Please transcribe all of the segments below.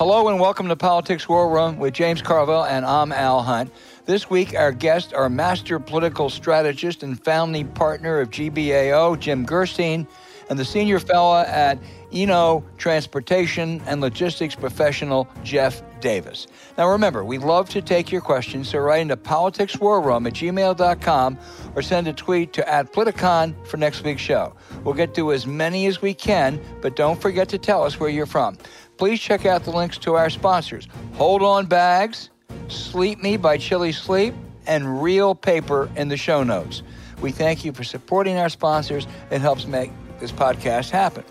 Hello and welcome to Politics War Room with James Carville and I'm Al Hunt. This week, our guests are master political strategist and founding partner of GBAO, Jim Gerstein, and the senior fellow at Eno Transportation and Logistics professional, Jeff Davis. Now, remember, we love to take your questions, so write into politicswarroom at gmail.com or send a tweet to at Politicon for next week's show. We'll get to as many as we can, but don't forget to tell us where you're from. Please check out the links to our sponsors Hold On Bags, Sleep Me by Chili Sleep, and Real Paper in the show notes. We thank you for supporting our sponsors. It helps make this podcast happen.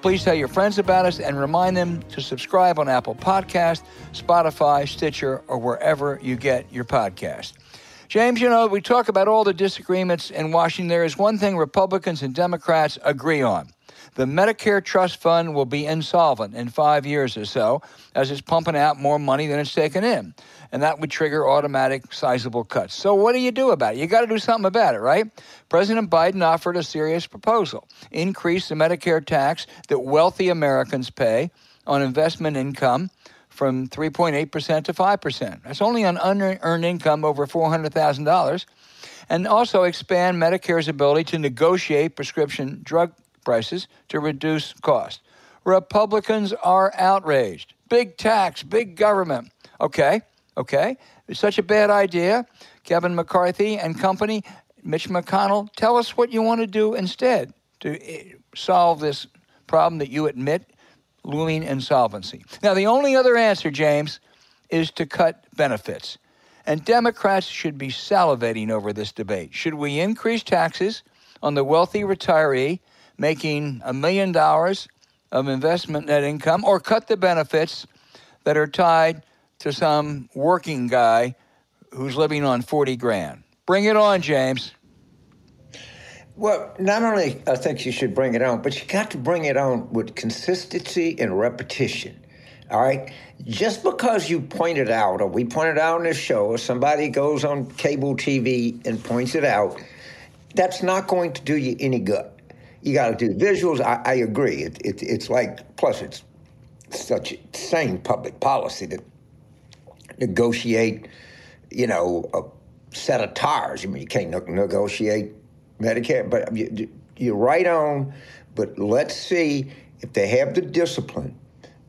Please tell your friends about us and remind them to subscribe on Apple Podcast, Spotify, Stitcher, or wherever you get your podcast. James, you know, we talk about all the disagreements in Washington. There is one thing Republicans and Democrats agree on. The Medicare Trust Fund will be insolvent in five years or so as it's pumping out more money than it's taken in. And that would trigger automatic sizable cuts. So, what do you do about it? You got to do something about it, right? President Biden offered a serious proposal increase the Medicare tax that wealthy Americans pay on investment income from 3.8% to 5%. That's only on unearned income over $400,000. And also expand Medicare's ability to negotiate prescription drug prices to reduce cost. Republicans are outraged. Big tax, big government. Okay, okay. It's such a bad idea. Kevin McCarthy and company, Mitch McConnell, tell us what you want to do instead to eh, solve this problem that you admit looming insolvency. Now, the only other answer, James, is to cut benefits. And Democrats should be salivating over this debate. Should we increase taxes on the wealthy retiree making a million dollars of investment net income or cut the benefits that are tied to some working guy who's living on 40 grand? Bring it on, James. Well, not only I think you should bring it on, but you got to bring it on with consistency and repetition. All right? Just because you point it out, or we point it out on this show, or somebody goes on cable TV and points it out, that's not going to do you any good. You got to do visuals. I, I agree. It, it, it's like, plus, it's such sane public policy to negotiate, you know, a set of tires. I mean, you can't negotiate Medicare, but you, you're right on. But let's see if they have the discipline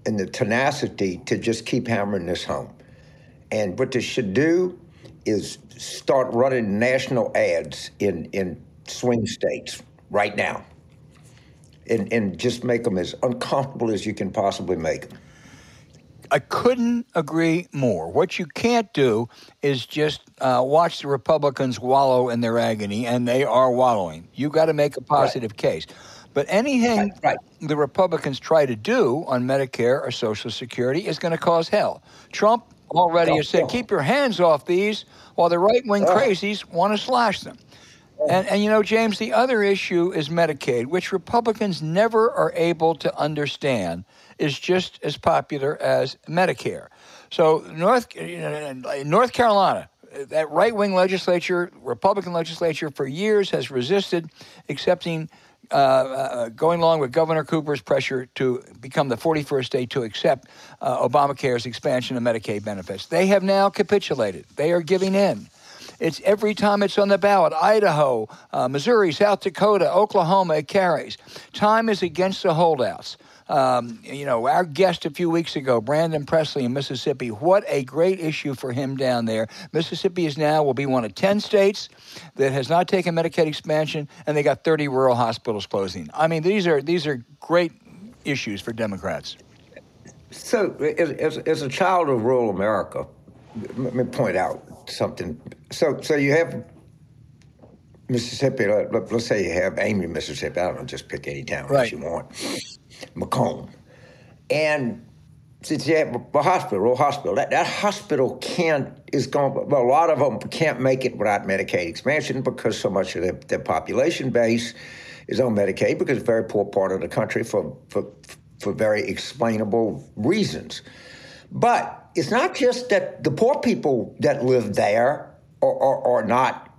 and the tenacity to just keep hammering this home. And what they should do is start running national ads in, in swing states right now and, and just make them as uncomfortable as you can possibly make them. I couldn't agree more. What you can't do is just uh, watch the Republicans wallow in their agony, and they are wallowing. You got to make a positive right. case. But anything right, right. the Republicans try to do on Medicare or Social Security is going to cause hell. Trump already oh, has said, oh. keep your hands off these, while the right wing oh. crazies want to slash them. And, and you know, James, the other issue is Medicaid, which Republicans never are able to understand is just as popular as Medicare. So North North Carolina, that right wing legislature, Republican legislature, for years has resisted accepting. Uh, uh, going along with Governor Cooper's pressure to become the 41st state to accept uh, Obamacare's expansion of Medicaid benefits. They have now capitulated. They are giving in. It's every time it's on the ballot. Idaho, uh, Missouri, South Dakota, Oklahoma, it carries. Time is against the holdouts. Um, you know, our guest a few weeks ago, Brandon Presley in Mississippi, what a great issue for him down there. Mississippi is now will be one of 10 states that has not taken Medicaid expansion, and they got 30 rural hospitals closing. I mean, these are these are great issues for Democrats. So, as, as, as a child of rural America, let me point out something. So, so you have Mississippi. Let, us say you have Amory, Mississippi. I don't know, just pick any town right. that you want. McComb, and since you have a hospital, rural hospital, that, that hospital can't is going. A lot of them can't make it without Medicaid expansion because so much of their, their population base is on Medicaid because it's a very poor part of the country for for for very explainable reasons. But it's not just that the poor people that live there are, are, are not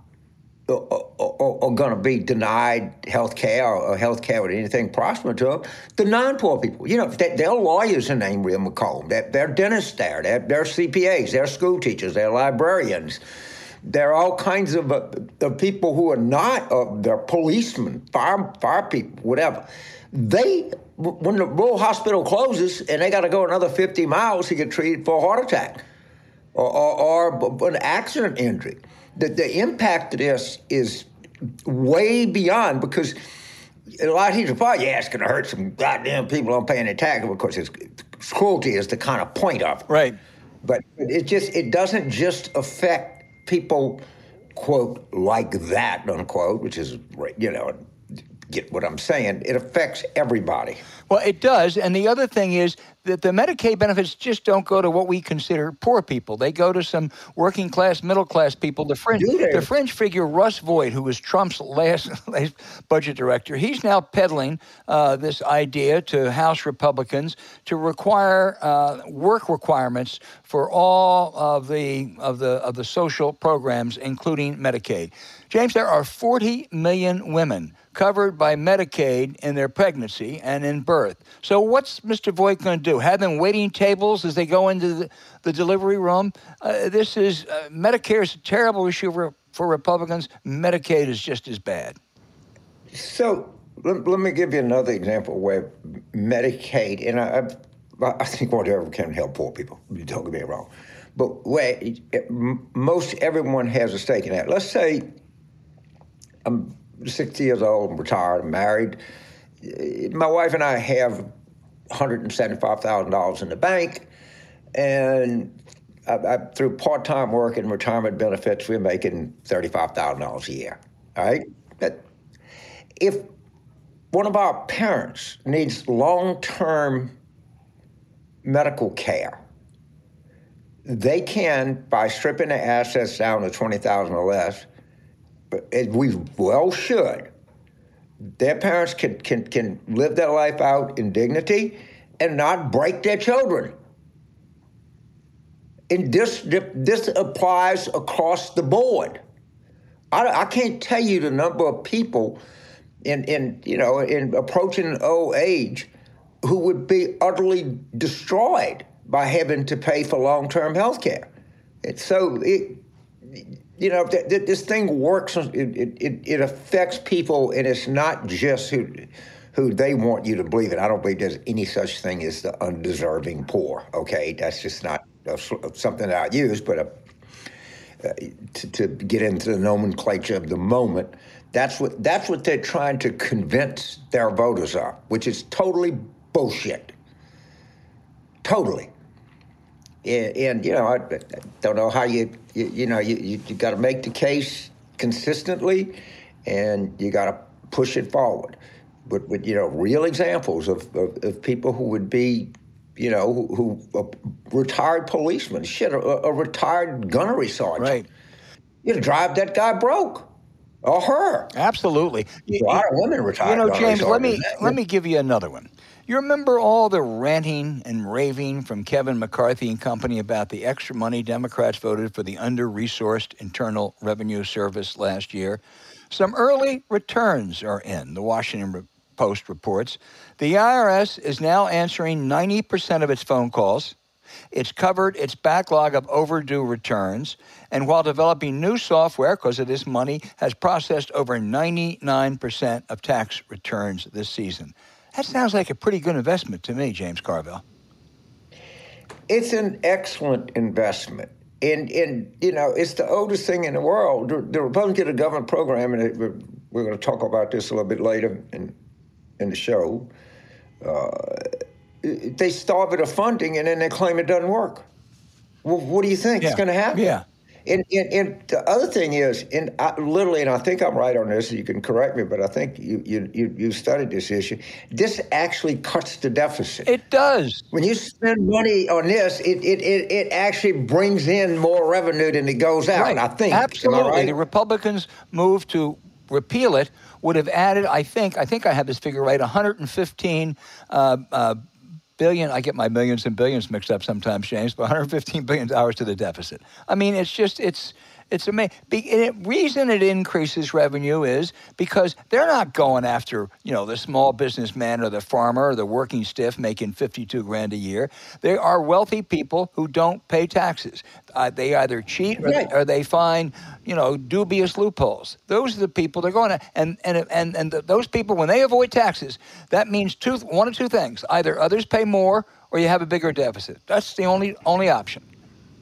are, are, going to be denied health care or health care with anything proximate to them. The non poor people, you know, they, they're lawyers in Amory and McComb. They're, they're dentists there. They're, they're, CPAs. They're school teachers. They're librarians. There are all kinds of, uh, people who are not, uh, they're policemen, fire, fire people, whatever. They, when the rural hospital closes and they got to go another 50 miles to get treated for a heart attack or, or, or an accident injury the, the impact of this is way beyond because a lot of people probably, yeah, it's going to hurt some goddamn people on paying their tax because it's, cruelty is the kind of point of it. Right. But it just it doesn't just affect people, quote, like that, unquote, which is, you know, get what I'm saying. It affects everybody. Well, it does. And the other thing is that the Medicaid benefits just don't go to what we consider poor people. They go to some working class, middle class people. The fringe, the fringe figure, Russ Vought, who was Trump's last, last budget director, he's now peddling uh, this idea to House Republicans to require uh, work requirements for all of the of the of the social programs, including Medicaid. James, there are 40 million women covered by Medicaid in their pregnancy and in birth. So, what's Mr. Vought going to do? Have them waiting tables as they go into the, the delivery room? Uh, this is uh, Medicare is a terrible issue for, for Republicans. Medicaid is just as bad. So, let, let me give you another example where Medicaid, and I, I, I think whatever can help poor people, don't get me wrong, but where it, most everyone has a stake in that. Let's say I'm 60 years old, I'm retired, I'm married. My wife and I have $175,000 in the bank, and I, I, through part-time work and retirement benefits, we're making $35,000 a year. All right? But if one of our parents needs long-term medical care, they can, by stripping the assets down to 20000 or less, as we well should, their parents can, can, can live their life out in dignity and not break their children. And this, this applies across the board. I, I can't tell you the number of people in, in, you know, in approaching old age who would be utterly destroyed by having to pay for long-term health care. So it, you know, th- th- this thing works. It, it, it affects people, and it's not just who who they want you to believe in. I don't believe there's any such thing as the undeserving poor. Okay, that's just not uh, uh, something that I use, but a, uh, to, to, get into the nomenclature of the moment, that's what that's what they're trying to convince their voters of, which is totally bullshit. Totally. And, and you know, I, I, don't know how you, you, you know, you, you, you got to make the case consistently and you got to push it forward. But, but you know, real examples of, of, of people who would be, you know, who, who a retired policeman, shit, a, a retired gunnery sergeant. Right. You drive that guy broke or her. Absolutely. A lot of women retired. You know, James, let me let me give you another one. You remember all the ranting and raving from Kevin McCarthy and company about the extra money Democrats voted for the under resourced Internal Revenue Service last year? Some early returns are in, the Washington Post reports. The IRS is now answering 90% of its phone calls. It's covered its backlog of overdue returns. And while developing new software, because of this money, has processed over 99% of tax returns this season. That sounds like a pretty good investment to me, James Carville. It's an excellent investment. And, and you know, it's the oldest thing in the world. The, the Republicans get a government program, and it, we're, we're going to talk about this a little bit later in, in the show. Uh, they starve it of funding and then they claim it doesn't work. Well, what do you think Yeah. is going to happen? Yeah. And, and, and the other thing is, and I, literally, and I think I'm right on this. You can correct me, but I think you you you, you studied this issue. This actually cuts the deficit. It does. when you spend money on this, it, it, it, it actually brings in more revenue than it goes out. Right. I think. Am I Absolutely. right? The Republicans move to repeal it would have added, I think, I think I have this figure right, 115 uh, uh, billion. I get my millions and billions mixed up sometimes, James, but 115 billion dollars to the deficit. I mean, it's just it's. It's amazing. The reason it increases revenue is because they're not going after, you know, the small businessman or the farmer or the working stiff making 52 grand a year. They are wealthy people who don't pay taxes. Uh, they either cheat or, Right. or they find, you know, dubious loopholes. Those are the people they're going to, and and and and th those people when they avoid taxes, that means two, one of two things: either others pay more or you have a bigger deficit. That's the only only option.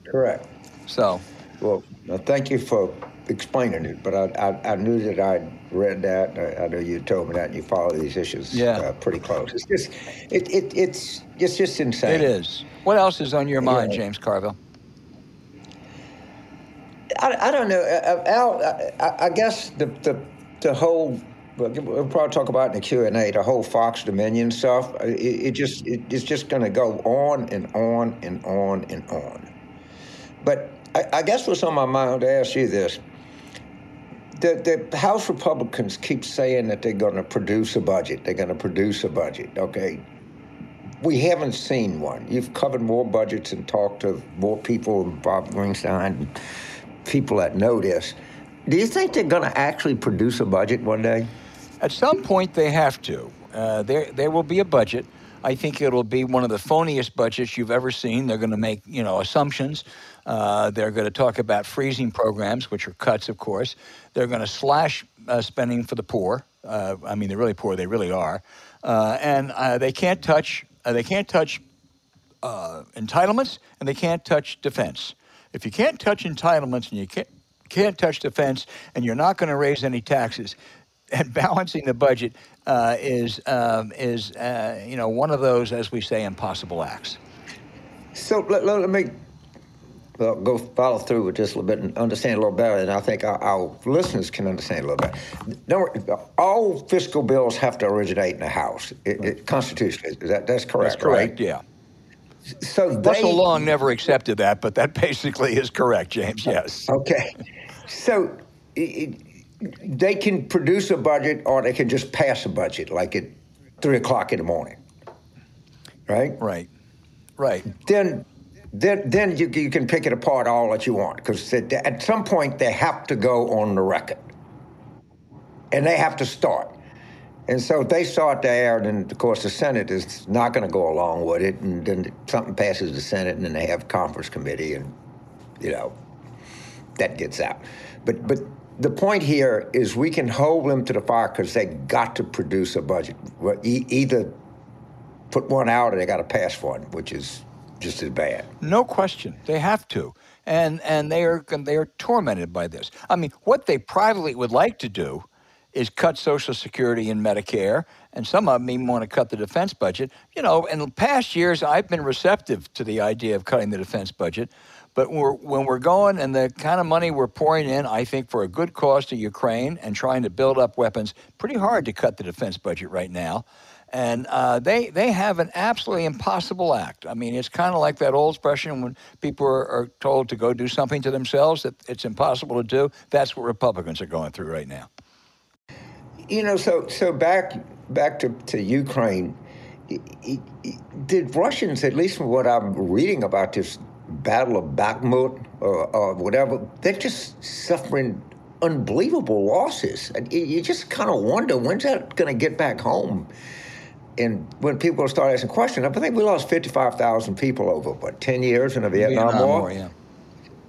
Correct. So. Well, no, thank you for explaining it, but I, I, I knew that I'd read that. I, I know you told me that, and you follow these issues Yeah. uh, pretty close. It's just, it, it, it's, it's just insane. It is. What else is on your mind, Yeah. James Carville? I, I don't know, uh, uh, Al. I, I- I guess the the the whole. We'll probably talk about it in the Q and A. The whole Fox Dominion stuff. uh, It, it just it, it's just going to go on and on and on and on. But I, I guess what's on my mind to ask you this: the the House Republicans keep saying that they're going to produce a budget. They're going to produce a budget. Okay. We haven't seen one. You've covered more budgets and talked to more people, Bob Greenstein, people that know this. Do you think they're going to actually produce a budget one day? At some point, they have to. Uh, there, there will be a budget. I think it'll be one of the phoniest budgets you've ever seen. They're going to make, you know, assumptions. Uh, they're going to talk about freezing programs, which are cuts, of course. They're going to slash uh, spending for the poor. Uh, I mean, they're really poor. They really are, uh, and uh, they can't touch. Uh, they can't touch entitlements, and they can't touch defense. If you can't touch entitlements and you can't can't touch defense, and you're not going to raise any taxes, and balancing the budget is um, is you know one of those, as we say, impossible acts. So let, let, me go follow through with this a little bit and understand a little better, and I think our, our listeners can understand a little better. Don't all fiscal bills have to originate in the House, it, it, constitutionally. That that's correct? Right? Yeah. So they, Russell Long never accepted that, but that basically is correct, James. Uh, yes. Okay. So it, they can produce a budget or they can just pass a budget like at three o'clock in the morning. Right? Right. Right. Then then then you, you can pick it apart all that you want because at some point they have to go on the record. And they have to start. And so they start there, and of course the Senate is not going to go along with it, and then something passes the Senate, and then they have conference committee, and you know that gets out. But but the point here is we can hold them to the fire because they got to produce a budget. E- either put one out or they got to pass one, which is just as bad. No question, they have to, and and they are they are tormented by this. I mean, what they privately would like to do is cut Social Security and Medicare, and some of them even want to cut the defense budget. You know, in the past years, I've been receptive to the idea of cutting the defense budget, but we're, when we're going and the kind of money we're pouring in, I think for a good cause to Ukraine and trying to build up weapons, pretty hard to cut the defense budget right now. And uh, they they have an absolutely impossible act. I mean, it's kind of like that old expression when people are, are told to go do something to themselves that it's impossible to do. That's what Republicans are going through right now. You know, so so back back to, to Ukraine, did Russians, at least from what I'm reading about this Battle of Bakhmut or, or whatever, they're just suffering unbelievable losses. You just kind of wonder when's that going to get back home. And when people start asking questions, I think we lost 55,000 people over what 10 years in the Vietnam, War. yeah.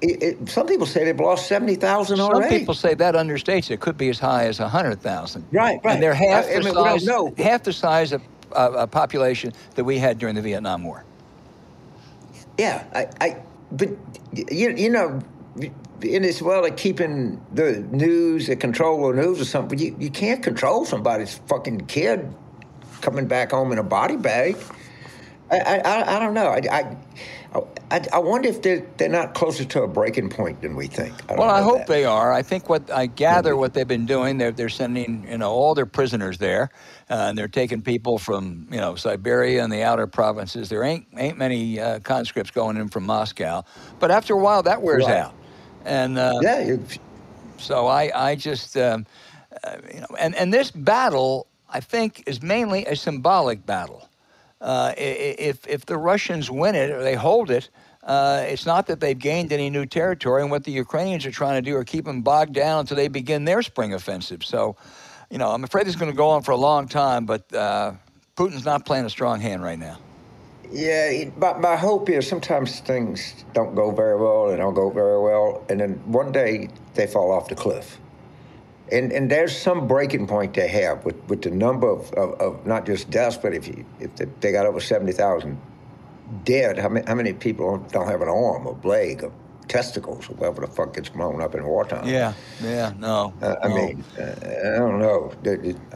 It, it, some people say they've lost 70,000 Some people say that understates it. Could be as high as hundred thousand. Right, right. And they're half I- the mean, size, know. half the size of uh, a population that we had during the Vietnam War. Yeah, I, I but you, you know, in as well like keeping the news, the control of news or something, but you, you can't control somebody's fucking kid coming back home in a body bag. I, I, I don't know. I, I, I wonder if they're, they're not closer to a breaking point than we think. I well, I hope that. they are. I think what I gather mm-hmm. what they've been doing, they're, they're sending you know all their prisoners there, uh, and they're taking people from you know Siberia and the outer provinces. There ain't ain't many uh, conscripts going in from Moscow, but after a while that wears right. out. And uh, yeah, so I I just um, uh, you know and and this battle I think is mainly a symbolic battle uh, if if the Russians win it or they hold it, uh, it's not that they've gained any new territory, and what the Ukrainians are trying to do are keep them bogged down until they begin their spring offensive. So, you know, I'm afraid this is going to go on for a long time, but uh, Putin's not playing a strong hand right now. Yeah, but my hope is sometimes things don't go very well, they don't go very well, and then one day they fall off the cliff and and there's some breaking point they have with, with the number of, of, of not just deaths, but if you if they got over seventy thousand dead, how many, how many people don't have an arm, or leg, or testicles, or whatever the fuck gets blown up in wartime? Yeah, yeah, no. Uh, I no. mean, uh, I don't know.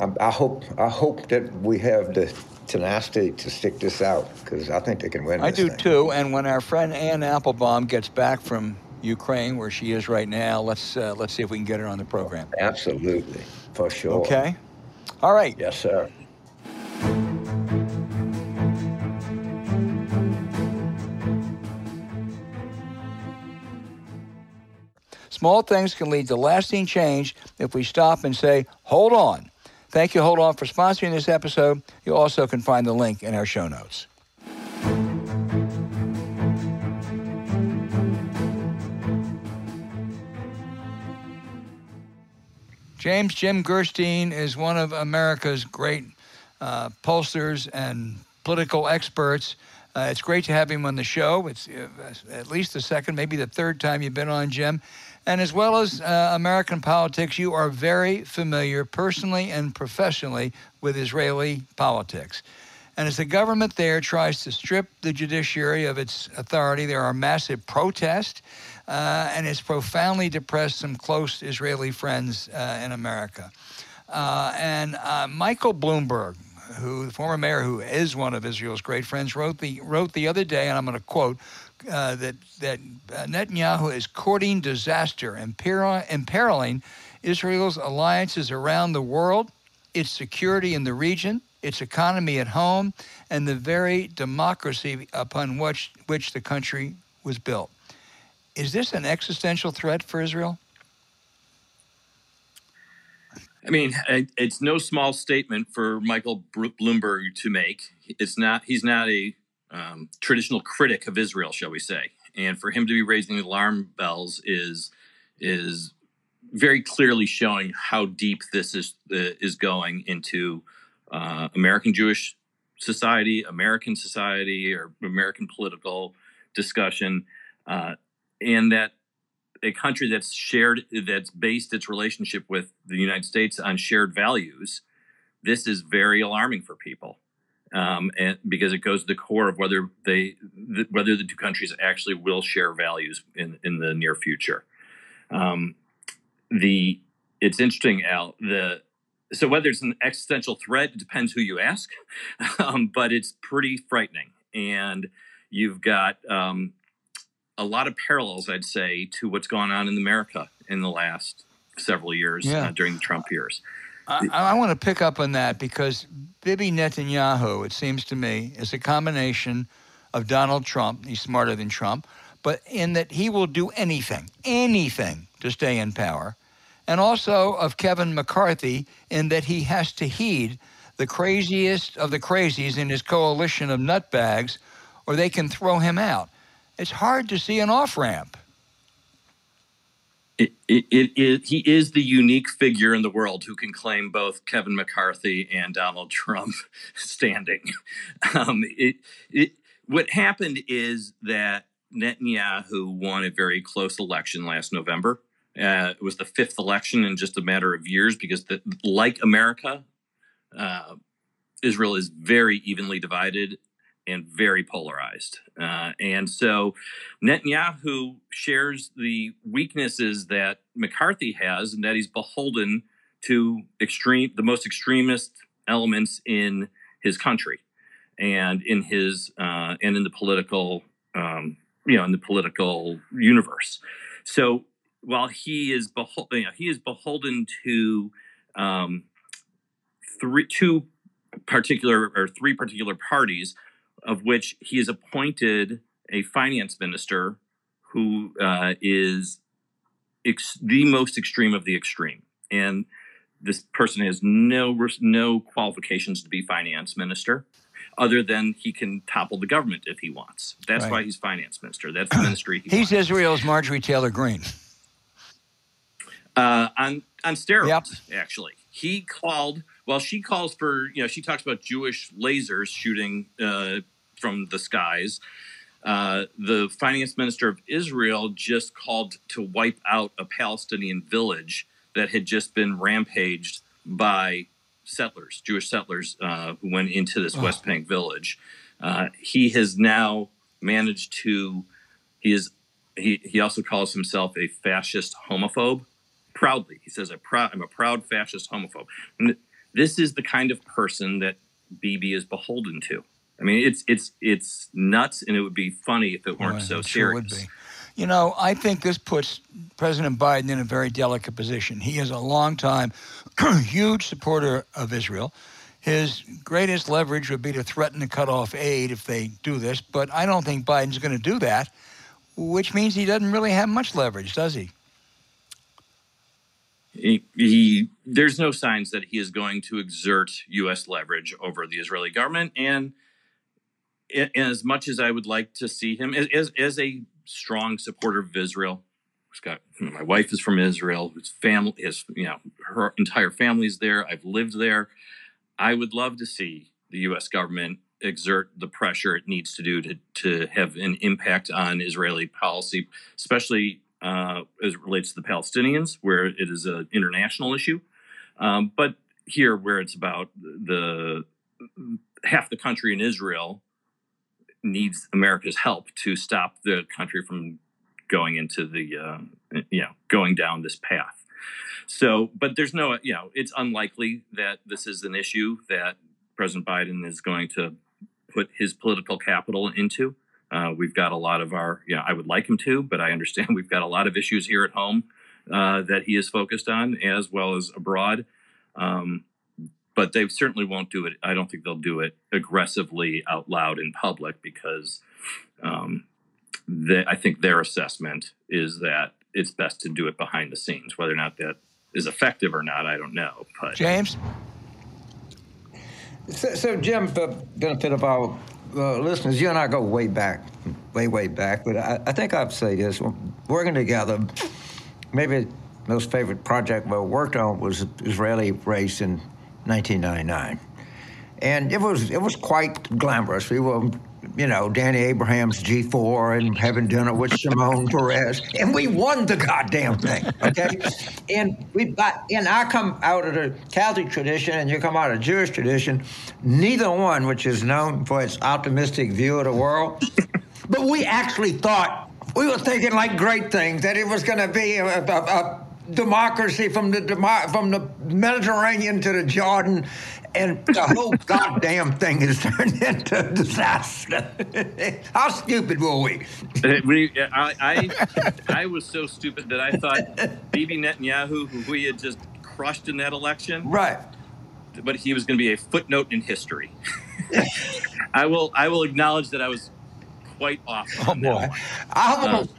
I, I hope I hope that we have the tenacity to stick this out because I think they can win. I do thing. too. And when our friend Anne Applebaum gets back from Ukraine, where she is right now. Let's uh, let's see if we can get her on the program. Absolutely, for sure. Okay. All right. Yes, sir. Small things can lead to lasting change if we stop and say, hold on. Thank you, Hold On, for sponsoring this episode. You also can find the link in our show notes. James Jim Gerstein is one of America's great uh, pollsters and political experts. Uh, it's great to have him on the show. It's uh, at least the second, maybe the third time you've been on, Jim. And as well as uh, American politics, you are very familiar personally and professionally with Israeli politics. And as the government there tries to strip the judiciary of its authority, there are massive protests uh, and it's profoundly depressed some close Israeli friends uh, in America. Uh, and uh, Michael Bloomberg, who the former mayor, who is one of Israel's great friends, wrote the wrote the other day, and I'm going to quote uh, that that Netanyahu is courting disaster, imperiling Israel's alliances around the world, its security in the region, its economy at home, and the very democracy upon which which the country was built. Is this an existential threat for Israel? I mean, it's no small statement for Michael Bloomberg to make. It's not. He's not a um, traditional critic of Israel, shall we say? And for him to be raising the alarm bells is is very clearly showing how deep this is uh, is going into uh, American Jewish society, American society, or American political discussion. Uh, and that a country that's shared that's based its relationship with the United States on shared values, this is very alarming for people, um, and because it goes to the core of whether they th- whether the two countries actually will share values in in the near future. Um, the it's interesting, Al. The so whether it's an existential threat depends who you ask, um, but it's pretty frightening. And you've got um, a lot of parallels, I'd say, to what's gone on in America in the last several years yeah. uh, during the Trump years. I, I want to pick up on that because Bibi Netanyahu, it seems to me, is a combination of Donald Trump. He's smarter than Trump, but in that he will do anything, anything to stay in power, and also of Kevin McCarthy in that he has to heed the craziest of the crazies in his coalition of nutbags, or they can throw him out it's hard to see an off ramp. It, it, it, it, he is the unique figure in the world who can claim both Kevin McCarthy and Donald Trump standing. Um, it, it, what happened is that Netanyahu won a very close election last November. Uh, it was the fifth election in just a matter of years because, the, like America, uh, Israel is very evenly divided and very polarized. Uh, and so Netanyahu shares the weaknesses that McCarthy has, and that he's beholden to extreme, the most extremist elements in his country. and in his uh, and in the political um, you know in the political universe. So while he is behol- you know, he is beholden to um, three two particular or three particular parties, of which he has appointed a finance minister who uh, is ex- the most extreme of the extreme, and this person has no no qualifications to be finance minister other than he can topple the government if he wants. That's right. why he's finance minister. That's the ministry he he's wants. Israel's Marjorie Taylor Greene. Uh, on on steroids, yep. actually, he called. Well, she calls for you know she talks about Jewish lasers shooting uh, from the skies. Uh, the finance minister of Israel just called to wipe out a Palestinian village that had just been rampaged by settlers, Jewish settlers uh, who went into this oh. West Bank village. Uh, he has now managed to. He is. He, he also calls himself a fascist homophobe. Proudly, he says, "I'm a proud fascist homophobe." And this is the kind of person that Bibi is beholden to. I mean, it's it's it's nuts, and it would be funny if it weren't so serious. You know, I think this puts President Biden in a very delicate position. He is a long-time, huge supporter of Israel. His greatest leverage would be to threaten to cut off aid if they do this, but I don't think Biden's going to do that, which means he doesn't really have much leverage, does he? He, he, there's no signs that he is going to exert U.S. leverage over the Israeli government, and as much as I would like to see him as as a strong supporter of Israel. Got my wife is from Israel. His family, his you know, her entire family's there. I've lived there. I would love to see the U.S. government exert the pressure it needs to do to to have an impact on Israeli policy, especially uh, as it relates to the Palestinians, where it is an international issue. Um, but here, where it's about the half the country in Israel needs America's help to stop the country from going into the uh, you know going down this path. So, but there's no you know it's unlikely that this is an issue that President Biden is going to put his political capital into. Uh, we've got a lot of our, you know, I would like him to, but I understand we've got a lot of issues here at home uh, that he is focused on as well as abroad. Um, but they certainly won't do it. I don't think they'll do it aggressively out loud in public because um, they, I think their assessment is that it's best to do it behind the scenes. Whether or not that is effective or not, I don't know. But James. So, so Jim, for benefit of our uh, listeners, you and I go way back, way way back. But I, I think I'd say this: working together, maybe most favorite project we worked on was Israeli race in 1999. And it was it was quite glamorous. We were, you know, Danny Abraham's G4 and having dinner with Shimon Peres. and we won the goddamn thing. Okay, and we and I come out of the Catholic tradition, and you come out of the Jewish tradition. Neither one, which is known for its optimistic view of the world, but we actually thought we were thinking like great things that it was going to be a, a, a democracy from the from the Mediterranean to the Jordan, and the whole goddamn thing has turned into a disaster. How stupid were we? Uh, I, I, I was so stupid that I thought Bibi Netanyahu, who we had just crushed in that election, right? But he was going to be a footnote in history. I will I will acknowledge that I was quite off. Oh boy, I almost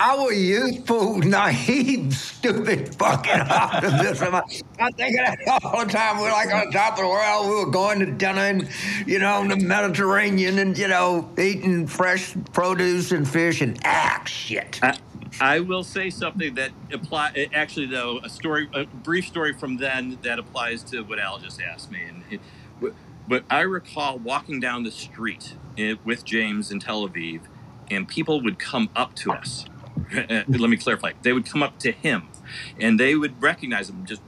our youthful, naive, stupid fucking optimism. I, think of that all the time. We're like on top of the world. We were going to dinner and, you know, in the Mediterranean and, you know, eating fresh produce and fish and ah, shit. I, I will say something that apply. Actually, though, a story, a brief story from then that applies to what Al just asked me. And it, but I recall walking down the street eh, with James in Tel Aviv and people would come up to us. Let me clarify. They would come up to him, and they would recognize him. Just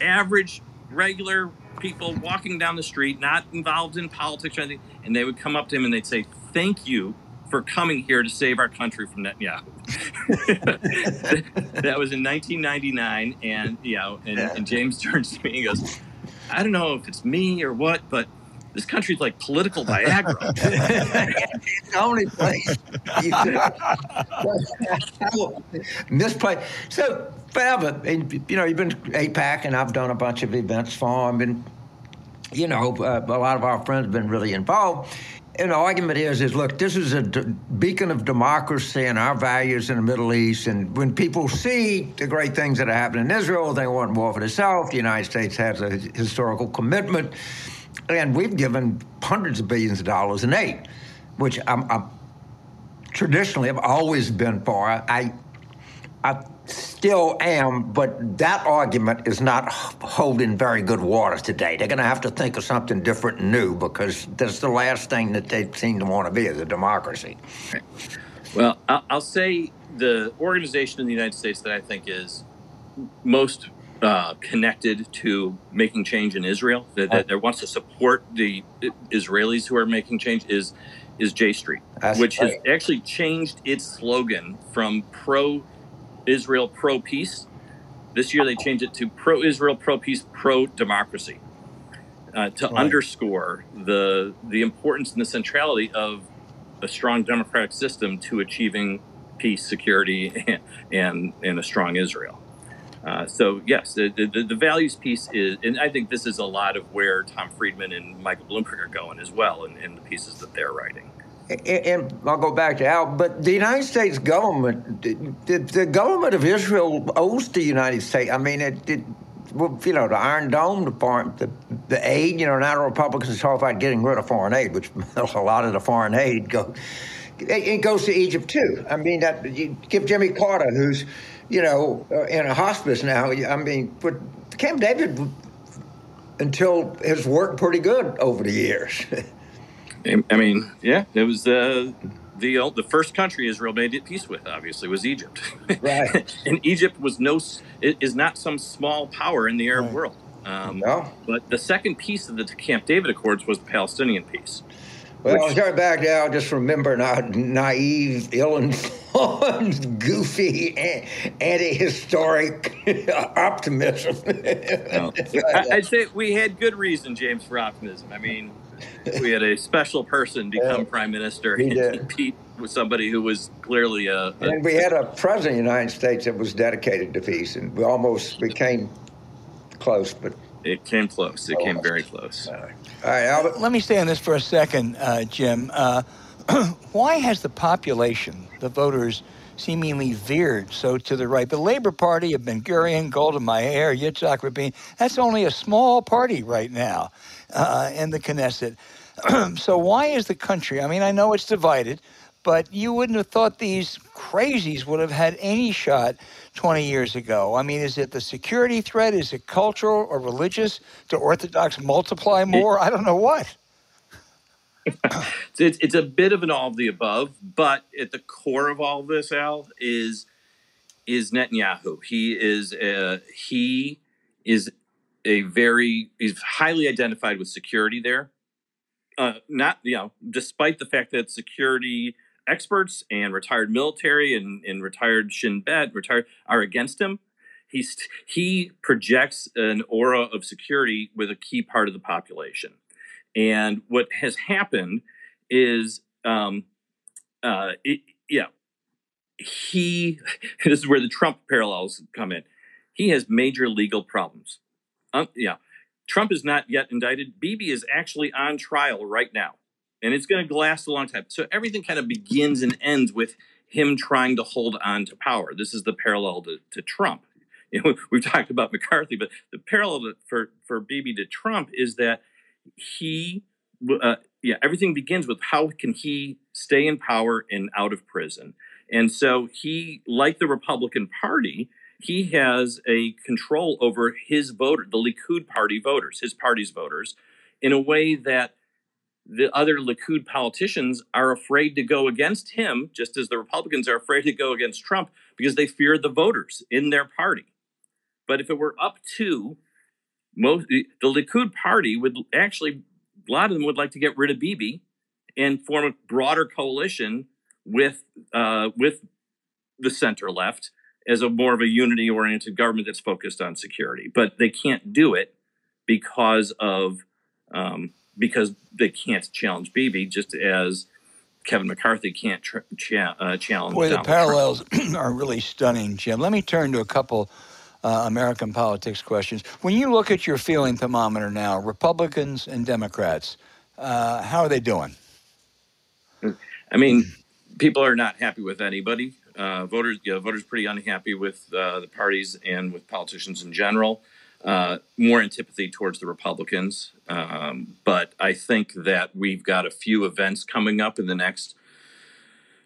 average, regular people walking down the street, not involved in politics or anything, and they would come up to him and they'd say, "Thank you for coming here to save our country from Netanyahu." that was in 1999, and you know, and, and James turns to me and goes, "I don't know if it's me or what, but." This country's like political Viagra. it's the only place you could misplaced. So forever, you know, you've been AIPAC, and I've done a bunch of events for them, and you know, uh, a lot of our friends have been really involved. And the argument is, is look, this is a d- beacon of democracy and our values in the Middle East. And when people see the great things that are happening in Israel, they want more for the South. The United States has a historical commitment and we've given hundreds of billions of dollars in aid, which I'm, I'm traditionally have always been for. I, I still am, but that argument is not holding very good water today. They're going to have to think of something different and new because that's the last thing that they seem to want to be is a democracy. Well, I'll say the organization in the United States that I think is most uh, connected to making change in Israel, that, that, that, wants to support the Israelis who are making change, is is J Street, That's which has actually changed its slogan from pro Israel, pro peace. This year they changed it to pro Israel, pro peace, pro democracy. Uh, to right. underscore the the importance and the centrality of a strong democratic system to achieving peace, security, and, and, and a strong Israel. Uh, so yes, the, the, the, values piece is, and I think this is a lot of where Tom Friedman and Michael Bloomberg are going as well in, in the pieces that they're writing. And I'll go back to Al, but the United States government, the, the government of Israel owes the United States. I mean, it, it you know, the Iron Dome, the, foreign, the, the aid, you know, now the Republicans talk about getting rid of foreign aid, which a lot of the foreign aid go, it goes to Egypt too. I mean, that you give Jimmy Carter, who's you know, uh, in a hospice now. I mean, but Camp David, until has worked pretty good over the years. I mean, yeah, it was uh, the the first country Israel made peace with. Obviously, was Egypt. Right. and Egypt was no is not some small power in the Arab right. world. Um, no. But the second piece of the Camp David Accords was the Palestinian peace. Well, Which, start back now. Just remember, not naive, ill-informed, goofy, anti-historic optimism. no. I'd say we had good reason, James, for optimism. I mean, we had a special person become prime minister. He did. Pete was somebody who was clearly a, a. And we had a president of the United States that was dedicated to peace, and we almost became close, but it came close. It came very close. All right, Albert. Let me stay on this for a second, uh, Jim. Uh, why has the population, the voters, seemingly veered so to the right? The Labor Party of Ben Gurion, Golda Meir, Yitzhak Rabin, that's only a small party right now uh, in the Knesset. so why is the country, I mean, I know it's divided, but you wouldn't have thought these crazies would have had any shot 20 years ago. I mean, is it the security threat? Is it cultural or religious? Do Orthodox multiply more? I don't know what. it's, it's a bit of an all of the above, but at the core of all of this, Al, is is Netanyahu. He is a, he is a very he's highly identified with security there. Uh, not you know, despite the fact that security experts and retired military and, and retired Shin Bet retired are against him. He's he projects an aura of security with a key part of the population, and what has happened is, um, uh, it, yeah, he. This is where the Trump parallels come in. He has major legal problems. Um, yeah, Trump is not yet indicted. Bibi is actually on trial right now and it's going to last a long time. So everything kind of begins and ends with him trying to hold on to power. This is the parallel to, to Trump. You know, we've talked about McCarthy, but the parallel to, for for Bibi to Trump is that he, uh, yeah, everything begins with how can he stay in power and out of prison. And so he, like the Republican Party, he has a control over his voter, the Likud party voters, his party's voters, in a way that the other Likud politicians are afraid to go against him, just as the Republicans are afraid to go against Trump because they fear the voters in their party. But if it were up to most, the Likud party would actually, a lot of them would like to get rid of Bibi and form a broader coalition with uh, with the center left as a more of a unity oriented government that's focused on security. But they can't do it because of um, because they can't challenge Bibi, just as Kevin McCarthy can't tra- cha- uh, challenge. Boy, the Donald parallels are really stunning, Jim. Let me turn to a couple uh, American politics questions. When you look at your feeling thermometer now, Republicans and Democrats, uh, how are they doing? I mean, people are not happy with anybody. Uh, voters, you know, voters, pretty unhappy with uh, the parties and with politicians in general. Uh, more antipathy towards the Republicans, um, but I think that we've got a few events coming up in the next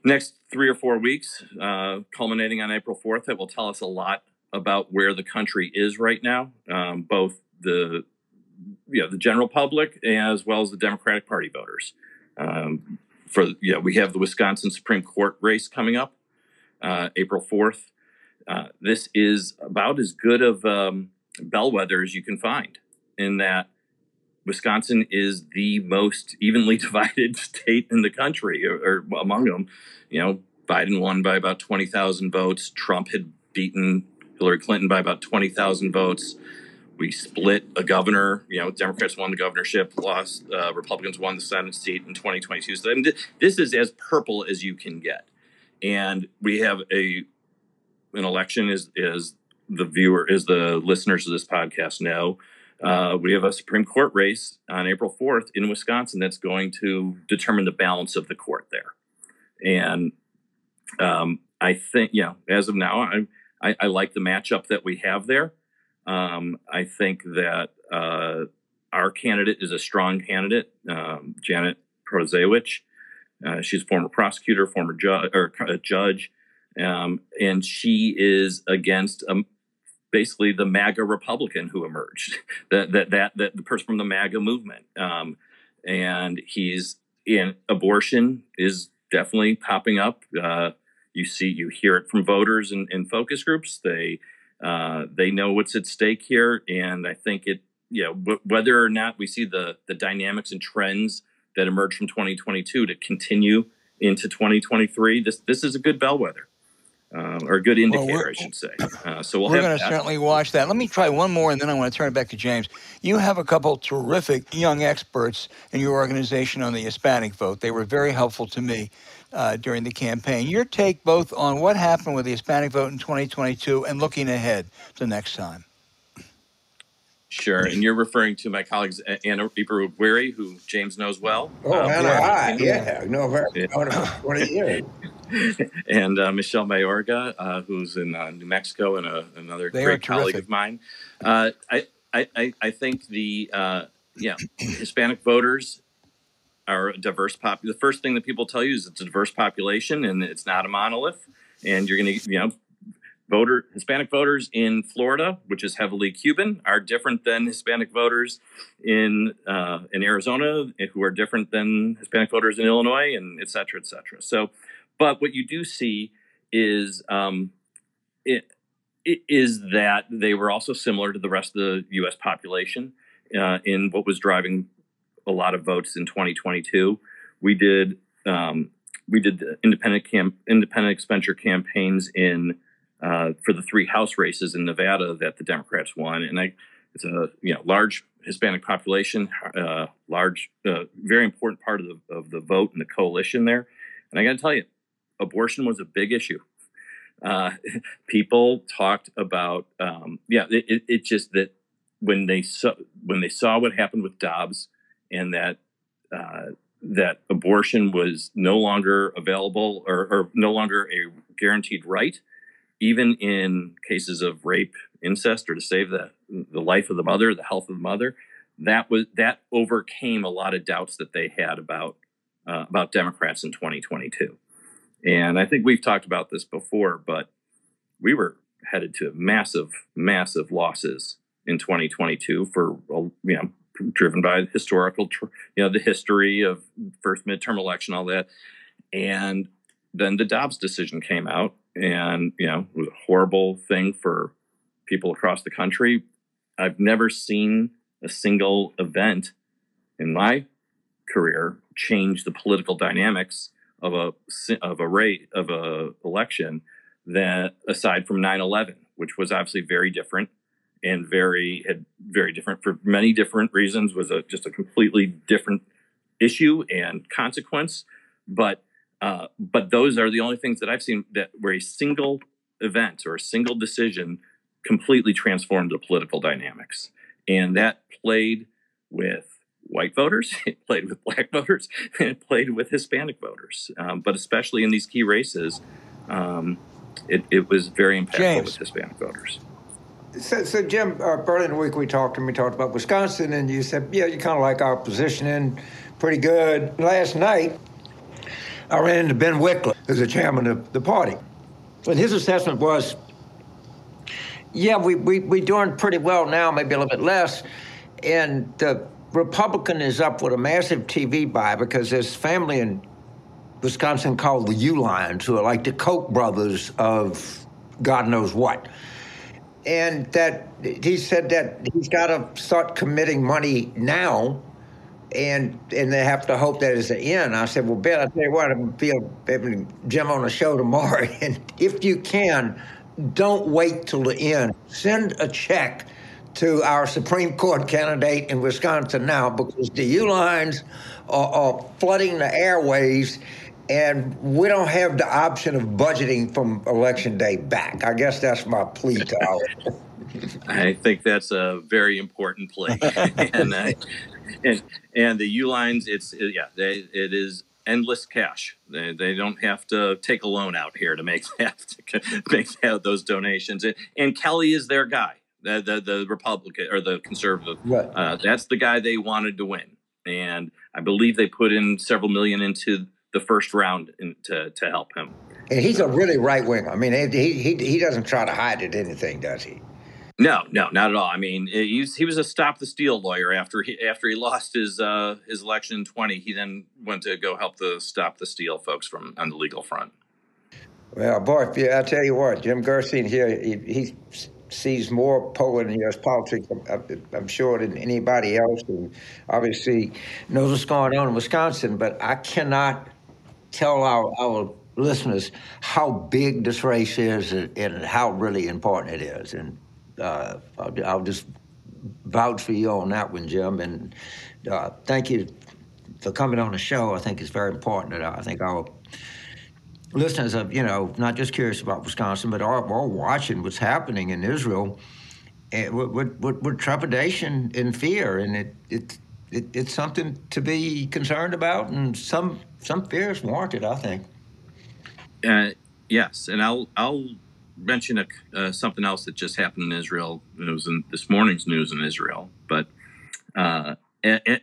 next three or four weeks, uh, culminating on April fourth, that will tell us a lot about where the country is right now, um, both the you know the general public as well as the Democratic Party voters. Um, for you know, we have the Wisconsin Supreme Court race coming up uh, April fourth. Uh, this is about as good of um, bellwether as you can find, in that Wisconsin is the most evenly divided state in the country, or, or among them. You know, Biden won by about twenty thousand votes. Trump had beaten Hillary Clinton by about twenty thousand votes. We split a governor. You know, Democrats won the governorship, lost. Uh, Republicans won the Senate seat in 2022. So I mean, th- this is as purple as you can get, and we have a an election is is the viewer is the listeners of this podcast know. Uh, we have a Supreme Court race on April 4th in Wisconsin that's going to determine the balance of the court there. And um, I think, you know, as of now, I, I, I like the matchup that we have there. Um, I think that uh, our candidate is a strong candidate, um, Janet Protasiewicz. Uh, she's a former prosecutor, former ju- or judge, um, and she is against um, basically the MAGA Republican who emerged, that that that, that the person from the MAGA movement, um, and he's in abortion is definitely popping up. Uh, you see, you hear it from voters and, and focus groups. They uh, they know what's at stake here, and I think it. You know, w- whether or not we see the the dynamics and trends that emerge from 2022 to continue into 2023, this this is a good bellwether. Uh, or a good indicator, well, I should say. Uh, so we'll we're going to certainly watch that. Let me try one more, and then I want to turn it back to James. You have a couple terrific young experts in your organization on the Hispanic vote. They were very helpful to me uh, during the campaign. Your take both on what happened with the Hispanic vote in 2022 and looking ahead to next time. Sure, and you're referring to my colleagues Anna Ibargüengoitia, who James knows well. Oh, uh, Anna, yeah, yeah, no, very yeah. 20 years. and uh, Michelle Mayorga, uh, who's in uh, New Mexico and a, another they great colleague of mine. Uh, I, I, I think the uh, yeah Hispanic voters are a diverse pop. The first thing that people tell you is it's a diverse population and it's not a monolith. And you're going to you know voter Hispanic voters in Florida, which is heavily Cuban, are different than Hispanic voters in uh, in Arizona, who are different than Hispanic voters in Illinois, and et cetera, et cetera. So but what you do see is um, it, it is that they were also similar to the rest of the U.S. population uh, in what was driving a lot of votes in 2022. We did um, we did independent camp independent expenditure campaigns in uh, for the three House races in Nevada that the Democrats won, and I, it's a you know large Hispanic population, uh, large, uh, very important part of the of the vote and the coalition there. And I got to tell you, abortion was a big issue. Uh, people talked about, um, yeah, it, it, it, just that when they saw when they saw what happened with Dobbs and that uh, that abortion was no longer available or, or, no longer a guaranteed right, even in cases of rape, incest, or to save the the life of the mother, the health of the mother, that was that overcame a lot of doubts that they had about uh, about Democrats in 2022. And I think we've talked about this before, but we were headed to massive, massive losses in 2022 for, you know, driven by historical, you know, the history of first midterm election, all that. And then the Dobbs decision came out, and, you know, it was a horrible thing for people across the country. I've never seen a single event in my career change the political dynamics of a of a rate of a election that aside from 9/11, which was obviously very different and very had very different for many different reasons was a just a completely different issue and consequence but uh, but those are the only things that I've seen that where a single event or a single decision completely transformed the political dynamics. And that played with white voters, it played with black voters, and it played with Hispanic voters. Um, but especially in these key races, um, it, it, was very impactful James. with Hispanic voters. So, so Jim, uh, earlier in the week we talked and we talked about Wisconsin, and you said, yeah, you kind of like our positioning pretty good. Last night, I ran into Ben Wickler, who's the chairman of the party. And his assessment was, yeah, we, we, we're doing pretty well now, maybe a little bit less. And the Republican is up with a massive TV buy because there's family in Wisconsin called the Uihleins, who are like the Koch brothers of God knows what. And that he said that he's got to start committing money now and and they have to hope that it's the end. I said, well, Ben, I tell you what, I'm having Jim on the show tomorrow, and if you can, don't wait till the end. Send a check to our Supreme Court candidate in Wisconsin now because the Uihleins are, are flooding the airways. And we don't have the option of budgeting from election day back. I guess that's my plea to all. I think that's a very important plea, and uh, and and the Uihleins, it's yeah, they, it is endless cash. They, they don't have to take a loan out here to make that to make that, those donations. And, and, Kelly is their guy, the the, the Republican or the conservative. Right. Uh, that's the guy they wanted to win, and I believe they put in several million into the first round in, to to help him. And he's a really right winger. I mean, he, he he doesn't try to hide it anything, does he? No, no, not at all. I mean, he was, he was a stop the steal lawyer after he after he lost his uh, his election in twenty. He then went to go help the stop the steal folks from on the legal front. Well, boy, I tell you what, Jim Gerstein here, he, he sees more Poland in U.S. politics, I'm sure, than anybody else, and obviously knows what's going on in Wisconsin. But I cannot tell our, our listeners how big this race is and, and how really important it is. And uh, I'll, I'll, just vouch for you on that one, Jim. And uh, thank you for coming on the show. I think it's very important that I think our listeners are, you know, not just curious about Wisconsin, but are, are watching what's happening in Israel with, with, with trepidation and fear. And it, it, it, it's something to be concerned about, and some some fear is warranted, I think. Uh, yes, and I'll I'll mention a, uh, something else that just happened in Israel. It was in this morning's news in Israel, but uh,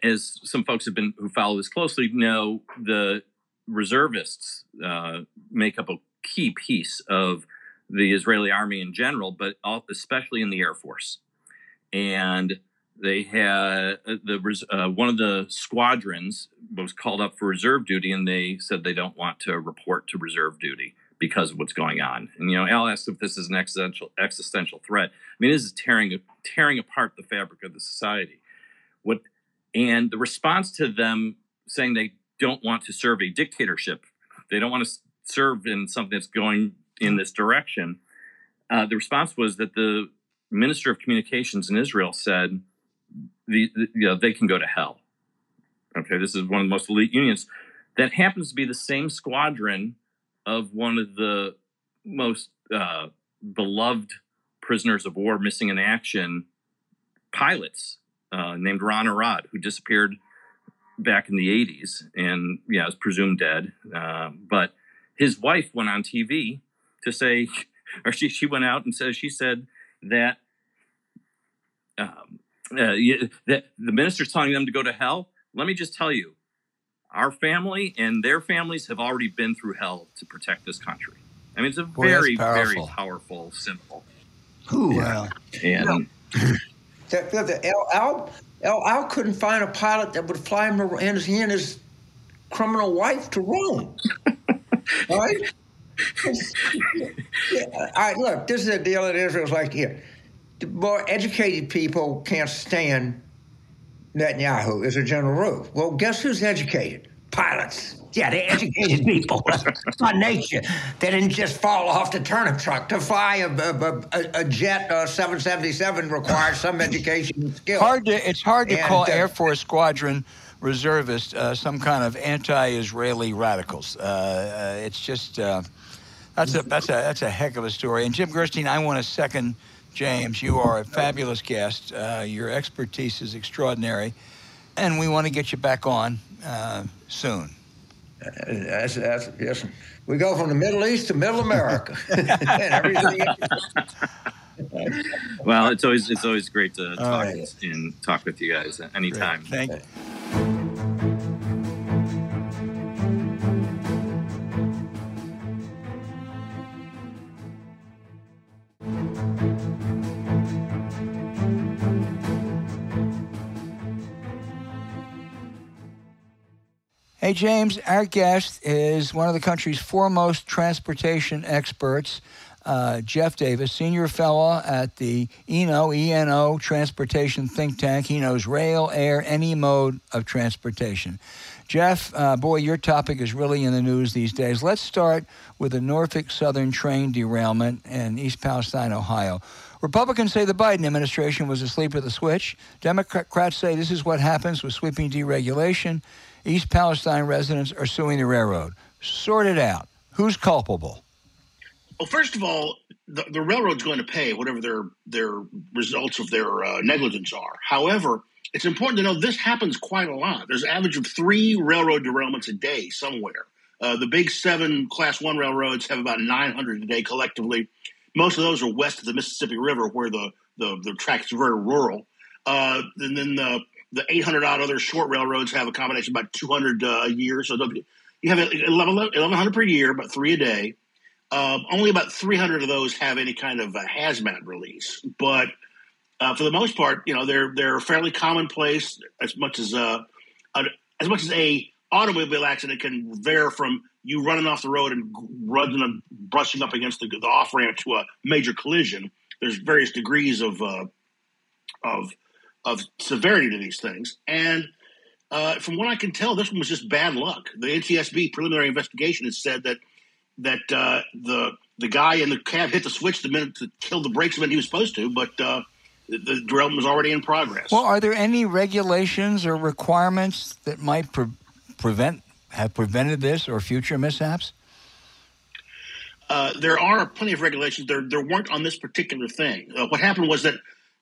as some folks have been who follow this closely know, the reservists uh, make up a key piece of the Israeli army in general, but especially in the Air Force. And they had uh, the uh, one of the squadrons was called up for reserve duty, and they said they don't want to report to reserve duty because of what's going on. And you know, Al asked if this is an existential existential threat. I mean, this is tearing tearing apart the fabric of the society. What and the response to them saying they don't want to serve a dictatorship, they don't want to serve in something that's going in this direction. Uh, the response was that the minister of communications in Israel said, the, the, you know, they can go to hell. Okay, this is one of the most elite unions. That happens to be the same squadron of one of the most uh, beloved prisoners of war missing in action pilots uh, named Ron Arad, who disappeared back in the 80s and yeah, is presumed dead. Uh, but his wife went on TV to say, or she, she went out and said, she said that, um, uh, that the minister's telling them to go to hell. Let me just tell you, our family and their families have already been through hell to protect this country. I mean, it's a Boy, very, very powerful symbol. Ooh, yeah. And El, Al, El, Al couldn't find a pilot that would fly him and he and his criminal wife to Rome. All right? yeah, all right, look, this is a deal that Israel's like here. The more educated people can't stand Netanyahu is a general rule. Well, guess who's educated? Pilots. Yeah, they educated people by nature. They didn't just fall off the turnip truck. To fly a, a, a, a jet uh, 777 requires some education and skill. Hard to, it's hard to And, call uh, Air Force Squadron reservists uh, some kind of anti-Israeli radicals. Uh, uh, it's just uh, that's a that's a that's a heck of a story. And Jim Gerstein, I want to second James. You are a fabulous guest. Uh, your expertise is extraordinary, and we want to get you back on uh, soon. That's, that's, yes. We go from the Middle East to Middle America. Well, it's always it's always great to talk right. and talk with you guys anytime. Thank you. Hey, James, our guest is one of the country's foremost transportation experts, uh, Jeff Davis, senior fellow at the ENO, ENO Transportation Think Tank. He knows rail, air, any mode of transportation. Jeff, uh, boy, your topic is really in the news these days. Let's start with the Norfolk Southern train derailment in East Palestine, Ohio. Republicans say the Biden administration was asleep at the switch. Democrats say this is what happens with sweeping deregulation. East Palestine residents are suing the railroad. Sort it out. Who's culpable? Well, first of all, the, the railroad's going to pay whatever their their results of their uh, negligence are. However, it's important to know this happens quite a lot. There's an average of three railroad derailments a day somewhere. Uh, the big seven Class One railroads have about 900 a day collectively. Most of those are west of the Mississippi River, where the the, the track's are very rural. Uh, and then the the 800 odd other short railroads have a combination of about 200 uh, a year. So you have 1,100 per year, about three a day. Um, only about 300 of those have any kind of hazmat release, but uh, for the most part, you know they're they're fairly commonplace. As much as uh, a, as much as a automobile accident can vary from you running off the road and running and brushing up against the, the off ramp to a major collision. There's various degrees of uh, of of severity to these things, and uh, from what I can tell, this one was just bad luck. The NTSB preliminary investigation has said that that uh, the the guy in the cab hit the switch the minute to kill the brakes when he was supposed to, but uh, the, the derailment was already in progress. Well, are there any regulations or requirements that might pre- prevent have prevented this or future mishaps? uh, there are plenty of regulations. There there weren't on this particular thing. Uh, what happened was that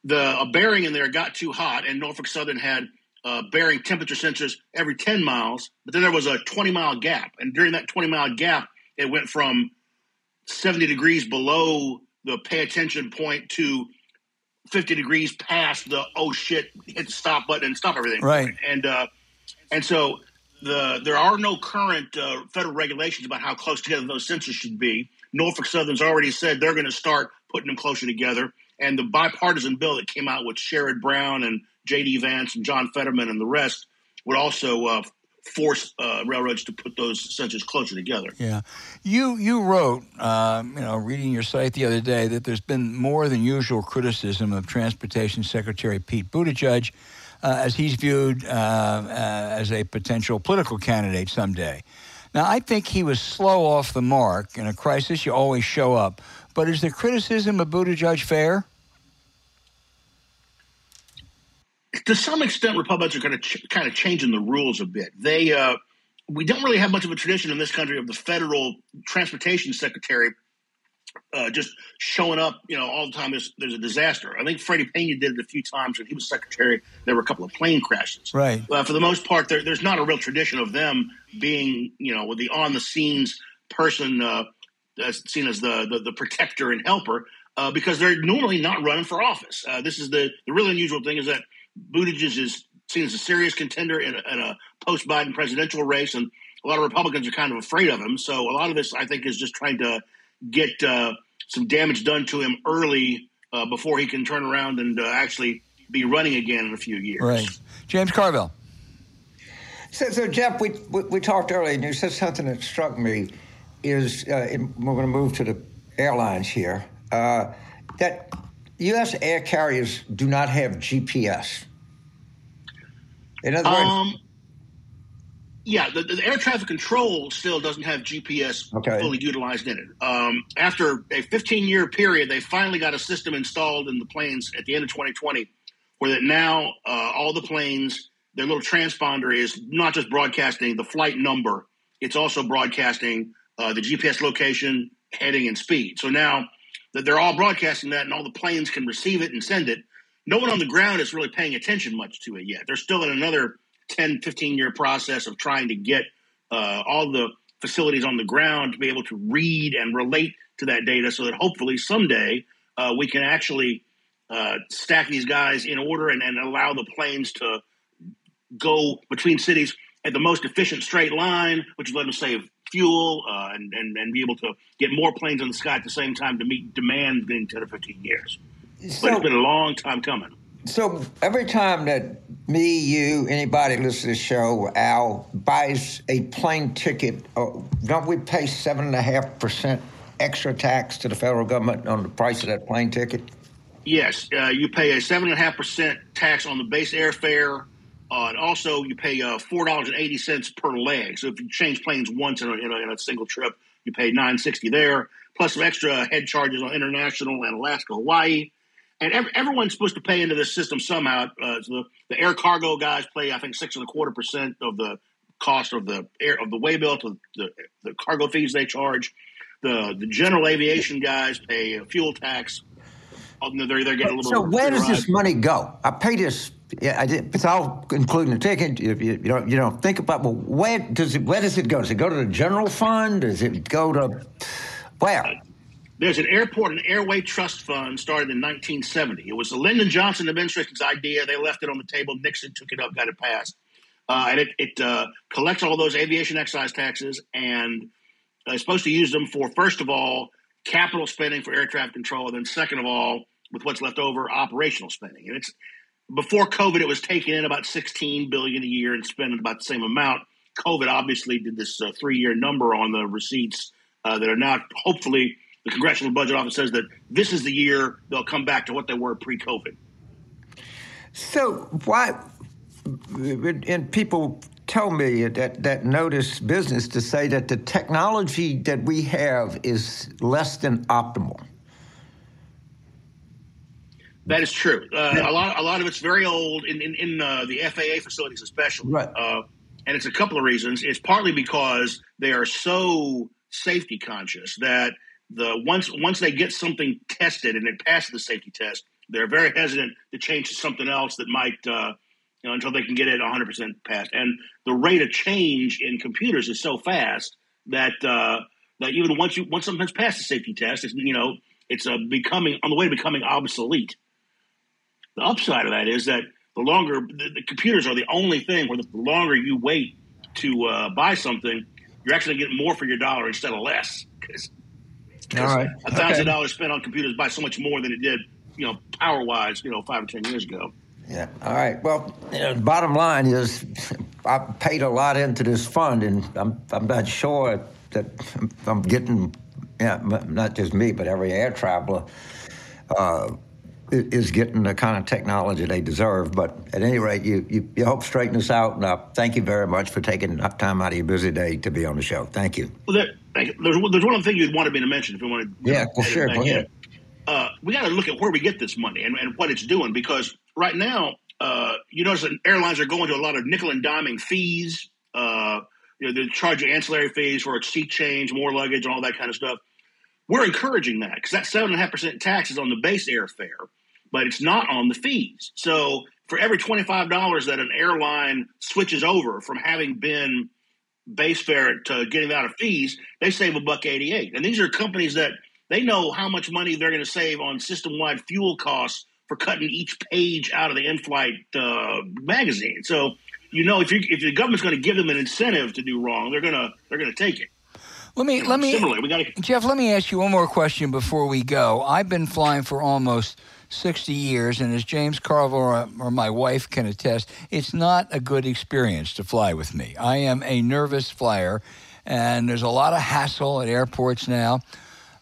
the a bearing in there got too hot, and Norfolk Southern had uh, bearing temperature sensors every 10 miles, but then there was a 20 mile gap, and during that 20 mile gap, it went from 70 degrees below the pay attention point to 50 degrees past the oh shit hit the stop button and stop everything. Right. and uh and so the there are no current uh, federal regulations about how close together those sensors should be. Norfolk southern's already said they're going to start putting them closer together and the bipartisan bill that came out with sherrod brown and jd vance and john fetterman and the rest would also uh, force uh, railroads to put those sensors closer together Yeah, you you wrote, um, you know, reading your site the other day that there's been more than usual criticism of Transportation Secretary Pete Buttigieg, uh, as he's viewed uh, uh, as a potential political candidate someday. Now, I think he was slow off the mark. In a crisis, you always show up. But is the criticism of Buttigieg fair? to some extent, Republicans are kind of ch- kind of changing the rules a bit. They uh, we don't really have much of a tradition in this country of the federal transportation secretary uh, just showing up, you know, all the time. There's there's a disaster. I think Freddie Pena did it a few times when he was secretary. There were a couple of plane crashes. Right. Uh, for the most part, there, there's not a real tradition of them being, you know, with the on the scenes person uh, seen as the, the the protector and helper. Uh, because they're normally not running for office. Uh, this is the the really unusual thing is that Buttigieg is seen as a serious contender in a, a post Biden presidential race, and a lot of Republicans are kind of afraid of him. So a lot of this, I think, is just trying to get uh, some damage done to him early uh, before he can turn around and uh, actually be running again in a few years. Right. James Carville. So, so Jeff, we, we we talked earlier, and you said something that struck me. Is uh, we're going to move to the airlines here. Uh, that U.S. air carriers do not have GPS. In other words, Um, Yeah, the, the, air traffic control still doesn't have GPS okay. fully utilized in it. Um, after a 15 year period, they finally got a system installed in the planes at the end of 2020, where that now uh, all the planes, their little transponder is not just broadcasting the flight number, it's also broadcasting uh, the GPS location, heading, and speed. So now that they're all broadcasting that, and all the planes can receive it and send it, no one on the ground is really paying attention much to it yet. They're still in another 10, 15 year process of trying to get uh, all the facilities on the ground to be able to read and relate to that data so that hopefully someday uh, we can actually uh, stack these guys in order and, and, allow the planes to go between cities at the most efficient straight line, which will let them save fuel uh, and, and, and be able to get more planes in the sky at the same time to meet demand in 10 or 15 years. So, but it's been a long time coming. So every time that me, you, anybody listens to the show, Al buys a plane ticket, uh, don't we pay seven and a half percent extra tax to the federal government on the price of that plane ticket? Yes, uh, you pay a seven and a half percent tax on the base airfare, uh, and also you pay uh, four dollars and eighty cents per leg. So if you change planes once in a, in a, in a single trip, you pay nine sixty there, plus some extra head charges on international and Alaska, Hawaii and every, everyone's supposed to pay into this system somehow. Uh, so the, the, air cargo guys pay, I think, six and a quarter percent of the cost of the air of the way bill to the, the cargo fees they charge. The the general aviation guys pay a fuel tax. They're, they're getting a little. So where does this money go? I pay this. Yeah, I did, it's all including the ticket. You, you, you, don't you don't think about well, where does it where does it go? Does it go to the general fund? Does it go to where? There's an airport and airway trust fund started in 1970. It was the Lyndon Johnson administration's idea. They left it on the table. Nixon took it up, got it passed. Uh, and it, it uh, collects all those aviation excise taxes and uh, is supposed to use them for, first of all, capital spending for air traffic control, and then second of all, with what's left over, operational spending. And it's before COVID, it was taking in about 16 billion a year and spending about the same amount. COVID obviously did this uh, three-year number on the receipts uh, that are now hopefully the Congressional Budget Office says that this is the year they'll come back to what they were pre COVID. So, why, and people tell me that, that notice business to say that the technology that we have is less than optimal. That is true. Uh, yeah. A lot, a lot of it's very old in in, in uh, the FAA facilities, especially. Right. Uh, and it's a couple of reasons. It's partly because they are so safety conscious that the once once they get something tested and it passes the safety test, they're very hesitant to change to something else that might uh, you know until they can get it 100 percent passed. And the rate of change in computers is so fast that uh, that even once you once something's passed the safety test, it's you know it's uh, becoming on the way to becoming obsolete. The upside of that is that the longer the, the computers are the only thing where the longer you wait to uh, buy something, you're actually getting more for your dollar instead of less because all right. A thousand dollars spent on computers buy so much more than it did, you know, power wise, you know, five or ten years ago. Yeah. All right. Well, you know, bottom line is, I paid a lot into this fund, and I'm I'm not sure that I'm getting, yeah, not just me, but every air traveler. Uh, is getting the kind of technology they deserve. But at any rate, you, you, you hope straighten this out. And uh, thank you very much for taking time out of your busy day to be on the show. Thank you. Well, there, there's, there's one other thing you'd wanted me to mention if you wanted. To. Yeah, well, sure. Go ahead. Uh, we got to look at where we get this money and, and what it's doing because right now, uh, you notice that airlines are going to a lot of nickel and diming fees. Uh, you know, they charge you ancillary fees for a seat change, more luggage, and all that kind of stuff. We're encouraging that because that seven and a half percent tax is on the base airfare but it's not on the fees. So for every $25 that an airline switches over from having been base fare to getting out of fees, they save a buck 88. And these are companies that they know how much money they're going to save on system-wide fuel costs for cutting each page out of the in-flight uh, magazine. So, you know, if you if the government's going to give them an incentive to do wrong, they're gonna they're gonna take it. Let me let me we gotta, Jeff. Let me ask you one more question before we go. I've been flying for almost 60 years, and as James Carville or, uh, or my wife can attest, it's not a good experience to fly with me. I am a nervous flyer, and there's a lot of hassle at airports now.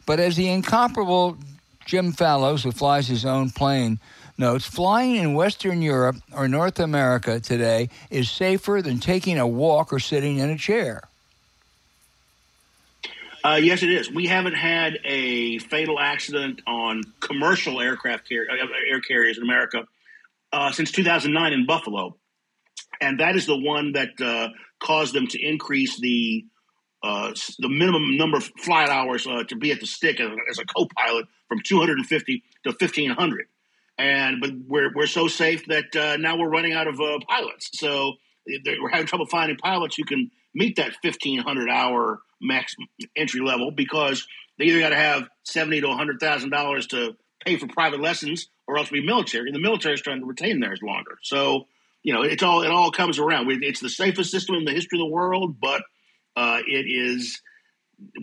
But as the incomparable Jim Fallows, who flies his own plane, notes flying in Western Europe or North America today is safer than taking a walk or sitting in a chair. Uh, yes, it is. We haven't had a fatal accident on commercial aircraft car- uh, air carriers in America uh, since 2009 in Buffalo, and that is the one that uh, caused them to increase the uh, the minimum number of flight hours uh, to be at the stick as, as, a co-pilot from 250 to 1500. And but we're we're so safe that now we're running out of pilots. So we're having trouble finding pilots who can meet that 1500 hour max entry level because they either got to have seventy to hundred thousand dollars to pay for private lessons, or else be military. And the military is trying to retain theirs longer. So you know, it's all it all comes around. It's the safest system in the history of the world, but uh, it is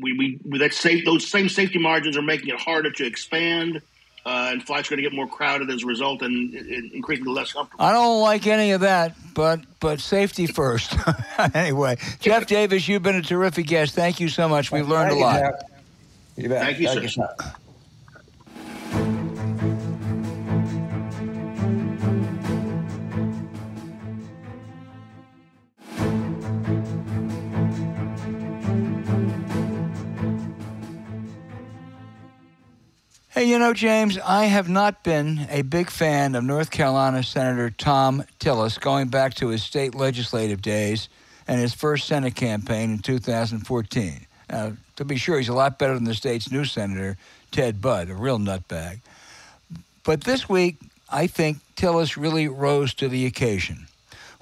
we, we that safe those same safety margins are making it harder to expand uh, and flights are going to get more crowded as a result and, and increasingly less comfortable. I don't like any of that, but but safety first. anyway, Jeff Davis, you've been a terrific guest. Thank you so much. We've learned a lot. You bet. Thank you, Thank sir. You, sir. You know, James, I have not been a big fan of North Carolina Senator Thom Tillis going back to his state legislative days and his first Senate campaign in 2014. Now, to be sure, he's a lot better than the state's new senator, Ted Budd, a real nutbag. But this week, I think Tillis really rose to the occasion.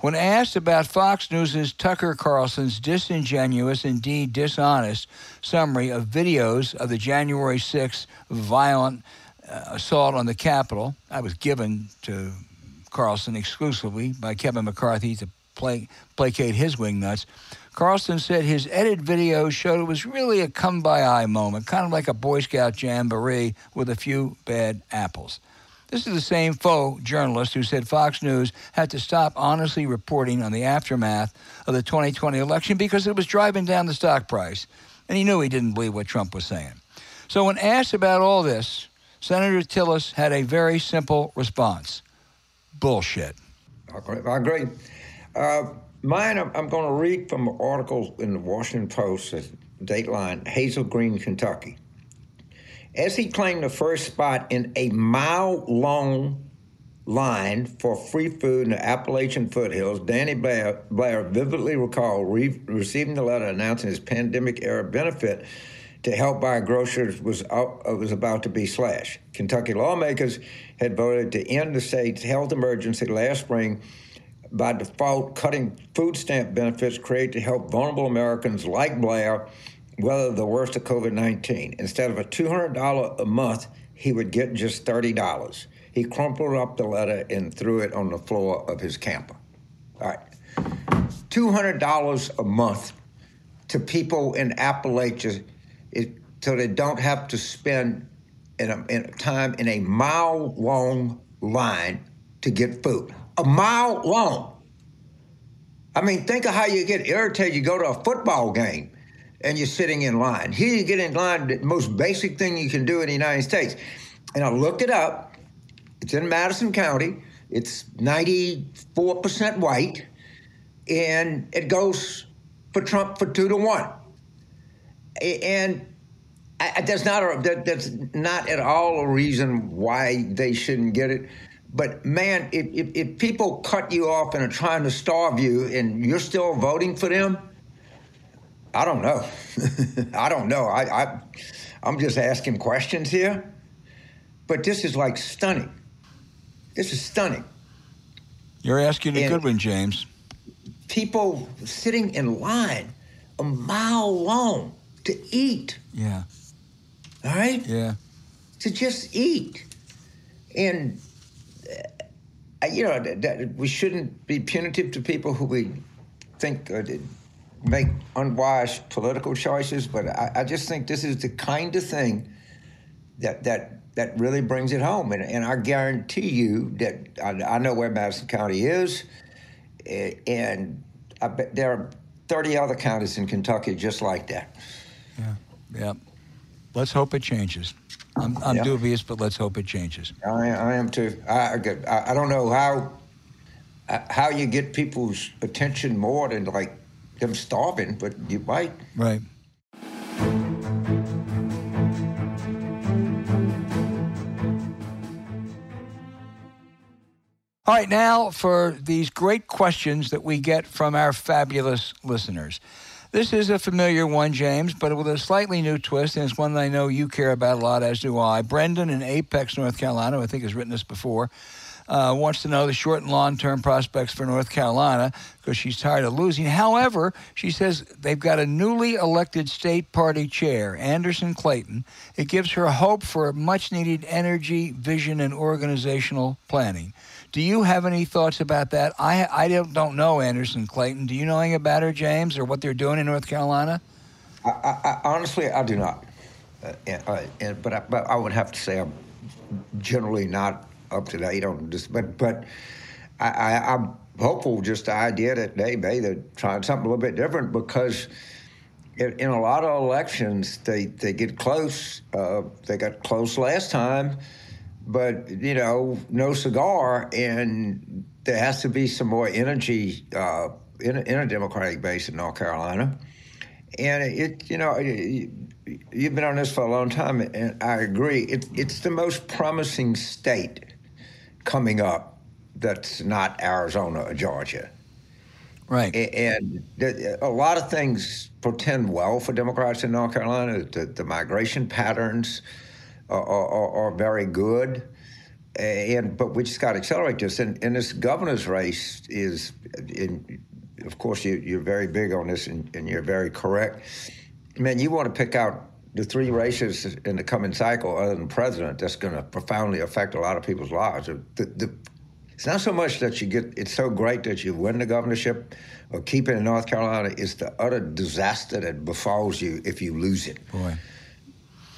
When asked about Fox News' Tucker Carlson's disingenuous, indeed dishonest, summary of videos of the January 6th violent uh, assault on the Capitol, I was given to Carlson exclusively by Kevin McCarthy to placate his wingnuts. Carlson said his edited video showed it was really a kumbaya moment, kind of like a Boy Scout jamboree with a few bad apples. This is the same faux journalist who said Fox News had to stop honestly reporting on the aftermath of the 2020 election because it was driving down the stock price. And he knew he didn't believe what Trump was saying. So, when asked about all this, Senator Tillis had a very simple response bullshit. I agree. Uh, mine, I'm going to read from an article in the Washington Post, Dateline, Hazel Green, Kentucky. As he claimed the first spot in a mile long line for free food in the Appalachian foothills, Danny Blair, Blair vividly recalled re- receiving the letter announcing his pandemic era benefit to help buy groceries was, uh, was about to be slashed. Kentucky lawmakers had voted to end the state's health emergency last spring by default cutting food stamp benefits created to help vulnerable Americans like Blair weather the worst of COVID 19. Instead of a $200 a month, he would get just $30. He crumpled up the letter and threw it on the floor of his camper. All right. $200 a month to people in Appalachia it, so they don't have to spend in a, in time in a mile long line to get food. A mile long. I mean, think of how you get irritated. You go to a football game and you're sitting in line. Here you get in line, the most basic thing you can do in the United States. And I looked it up. It's in Madison County. It's 94% white, and it goes for Trump for two to one. And I, that's not a, that, that's not at all a reason why they shouldn't get it. But man, if, if, if people cut you off and are trying to starve you, and you're still voting for them, I don't know. I don't know. I, I I'm just asking questions here, but this is like stunning. This is stunning. You're asking a and good one, James. People sitting in line a mile long to eat. Yeah. All right? Yeah. To just eat. And, uh, you know, that, that we shouldn't be punitive to people who we think uh, make unwise political choices, but I, I, just think this is the kind of thing that that that really brings it home. And, and I guarantee you that I, I, know where Madison County is, and I bet there are 30 other counties in Kentucky just like that. Yeah, yeah. let's hope it changes. I'm, I'm Yeah. dubious, but let's hope it changes. I, I am too. I, I, get- I I don't know how uh, how you get people's attention more than like them starving, but you might. Right. All right, now for these great questions that we get from our fabulous listeners. This is a familiar one, James, but with a slightly new twist, and it's one that I know you care about a lot, as do I. Brendan in Apex, North Carolina, I think has written this before, uh, wants to know the short and long term prospects for North Carolina because she's tired of losing. However, she says they've got a newly elected state party chair, Anderson Clayton. It gives her hope for much needed energy, vision, and organizational planning. Do you have any thoughts about that? I, I don't, don't know Anderson Clayton. Do you know anything about her, James, or what they're doing in North Carolina? I, I, honestly, I do not. Uh, and, uh, and, but I, but I would have to say I'm generally not up to date on this. But but I, I, I'm hopeful. Just the idea that they may they're trying something a little bit different because. In, a lot of elections, they, they get close. Uh, they got close last time, but you know, no cigar, and there has to be some more energy uh, in, a, in a Democratic base in North Carolina. And it, you know, it, you've been on this for a long time, and I agree. It, it's the most promising state coming up that's not Arizona or Georgia. Right. And a lot of things portend well for Democrats in North Carolina. The, the migration patterns are, are, are very good. And but we just got to accelerate this. And, and this governor's race is, in, of course, you, you're very big on this, and, and you're very correct. Man, you want to pick out the three races in the coming cycle, other than president, that's going to profoundly affect a lot of people's lives. The, the, it's not so much that you get, it's so great that you win the governorship or keep it in North Carolina. It's the utter disaster that befalls you if you lose it. Boy.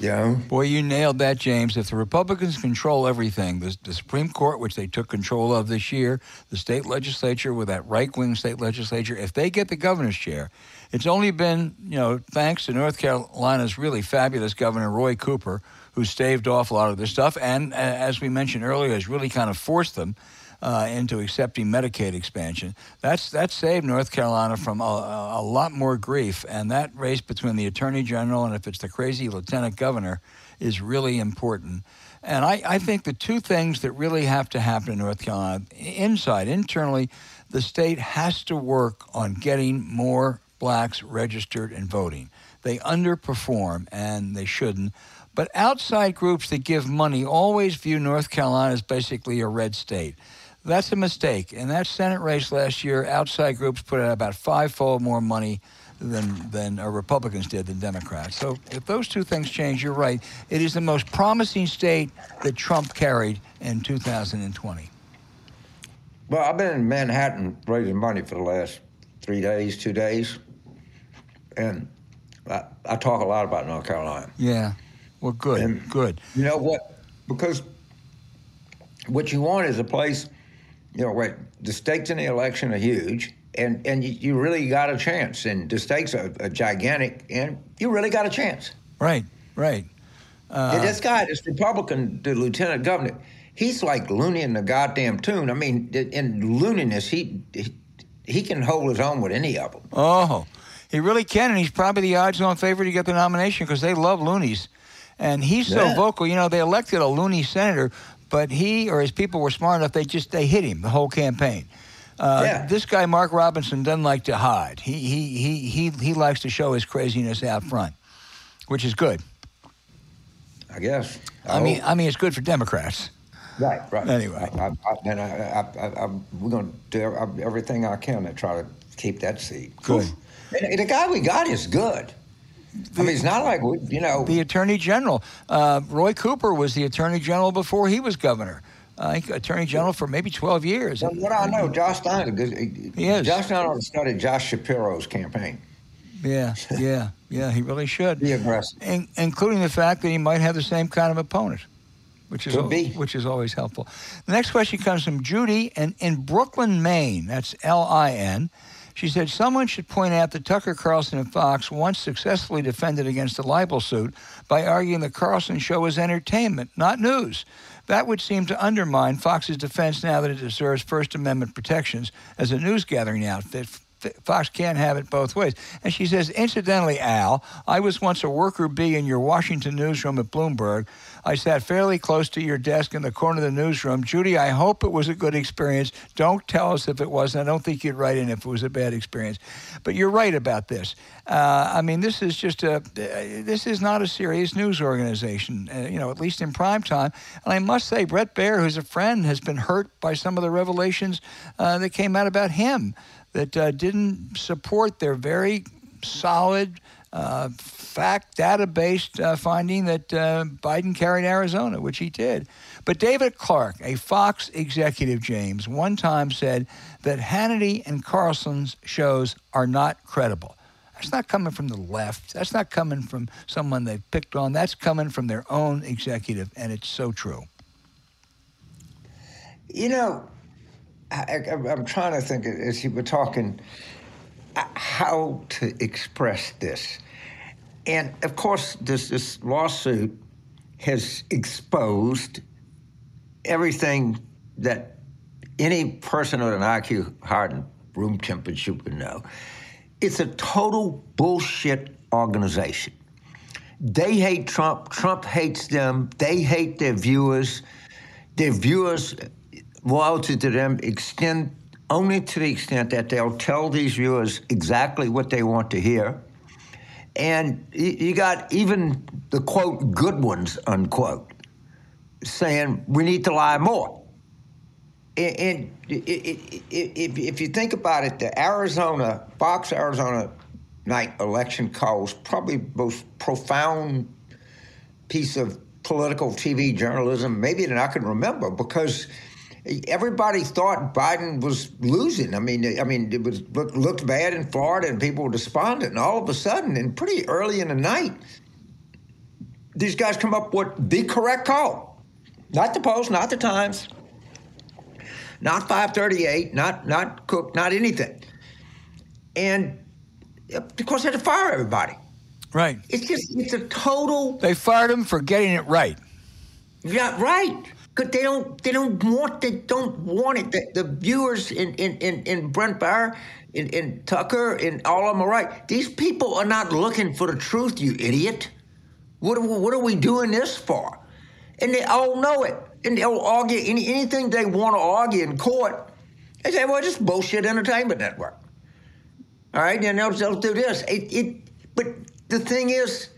You know? Boy, you nailed that, James. If the Republicans control everything, the, the Supreme Court, which they took control of this year, the state legislature with that right wing state legislature, if they get the governor's chair, it's only been, you know, thanks to North Carolina's really fabulous governor, Roy Cooper, who staved off a lot of this stuff and, as we mentioned earlier, has really kind of forced them uh, into accepting Medicaid expansion. That's that saved North Carolina from a, a lot more grief, and that race between the Attorney General and if it's the crazy Lieutenant Governor is really important. And I, I think the two things that really have to happen in North Carolina, inside, internally, the state has to work on getting more blacks registered and voting. They underperform, and they shouldn't. But outside groups that give money always view North Carolina as basically a red state. That's a mistake. In that Senate race last year, outside groups put out about fivefold more money than than uh, Republicans did than Democrats. So if those two things change, you're right. It is the most promising state that Trump carried in 2020. Well, I've been in Manhattan raising money for the last three days, two days, and I, I talk a lot about North Carolina. Yeah. Well, good. And- good. You know what? Because what you want is a place, you know, where the stakes in the election are huge, and and you, you really got a chance, and the stakes are, are gigantic, and you really got a chance. Right. Right. Uh, yeah, this guy, this Republican, the lieutenant governor, he's like loony in the goddamn tune. I mean, in looniness, he, he he can hold his own with any of them. Oh, he really can, and he's probably the odds-on favorite to get the nomination because they love loonies, and he's so Yeah. vocal. You know, they elected a loony senator, but he or his people were smart enough. They just they hit him the whole campaign. Uh, Yeah. This guy, Mark Robinson, doesn't like to hide. He he he he he likes to show his craziness out front, which is good. I guess. I mean. I mean, it's good for Democrats. right, right. anyway. I, I, I, and I, I, I, I, we're going to do everything I can to try to keep that seat. Good. The guy we got is good. I mean, it's not like we, you know. The Attorney General, uh, Roy Cooper, was the Attorney General before he was governor. I think Attorney General for maybe 12 years. From what I know, Josh Stein, He is. Josh Stein to Josh Shapiro's campaign. Yeah, yeah, yeah. He really should. Be aggressive. In, including the fact that he might have the same kind of opponent, which is which is always helpful. The next question comes from Judy and in Brooklyn, Maine. That's L I N. She said someone should point out that Tucker Carlson and Fox once successfully defended against a libel suit by arguing the Carlson show was entertainment, not news. That would seem to undermine Fox's defense now that it deserves First Amendment protections as a news gathering outfit. Fox can't have it both ways. And she says, incidentally, Al, I was once a worker bee in your Washington newsroom at Bloomberg. I sat fairly close to your desk in the corner of the newsroom. Judy, I hope it was a good experience. Don't tell us if it wasn't. I don't think you'd write in if it was a bad experience. But you're right about this. Uh, I mean, this is just a, this is not a serious news organization, uh, you know, at least in prime time. And I must say, Bret Baier, who's a friend, has been hurt by some of the revelations uh, that came out about him that uh, didn't support their very solid uh, fact data-based uh, finding that uh, Biden carried Arizona, which he did. But David Clark, a Fox executive, James, one time said that Hannity and Carlson's shows are not credible. That's not coming from the left. That's not coming from someone they've picked on. That's coming from their own executive, and it's so true. You know, I, am trying to think as you were talking how to express this. And of course, this, this lawsuit has exposed everything that any person with an IQ higher than room temperature would know. It's a total bullshit organization. They hate Trump. Trump hates them. They hate their viewers. Their viewers loyalty to them extend only to the extent that they'll tell these viewers exactly what they want to hear. And you got even the quote good ones, unquote, saying we need to lie more. And if you think about it, the Arizona, Fox Arizona night election calls probably the most profound piece of political TV journalism maybe that I can remember because everybody thought Biden was losing. I mean, I mean, it was looked bad in Florida, and people were despondent. And all of a sudden, and pretty early in the night, these guys come up with the correct call, not the Post, not the Times, not 538, not not Cook, not anything. And of course, they had to fire everybody. Right. It's just it's a total. They fired him for getting it right. Yeah, right. Because they don't, they don't want, they don't want it. The, the viewers in, in, in, in Bret Baier, in, in Tucker, in all of them are right. These people are not looking for the truth, you idiot. What are, what are we doing this for? And they all know it. And they'll argue any, anything they want to argue in court. They say, well, just bullshit entertainment network. All right, and they'll, they'll do this. It, it, but the thing is,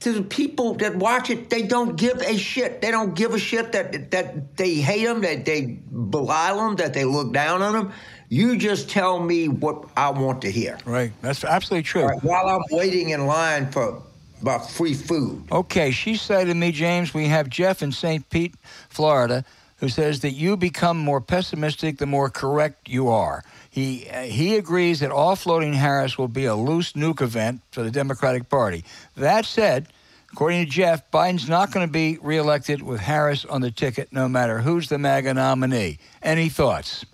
to the people that watch it, they don't give a shit. They don't give a shit that that they hate them, that they belittle them, that they look down on them. You just tell me what I want to hear. Right. That's absolutely true. Right, while I'm waiting in line for about free food. Okay. She said to me, James, we have Jeff in St. Pete, Florida, who says that you become more pessimistic the more correct you are. He, uh, he agrees that offloading Harris will be a loose nuke event for the Democratic Party. That said, according to Jeff, Biden's not going to be reelected with Harris on the ticket, no matter who's the MAGA nominee. Any thoughts?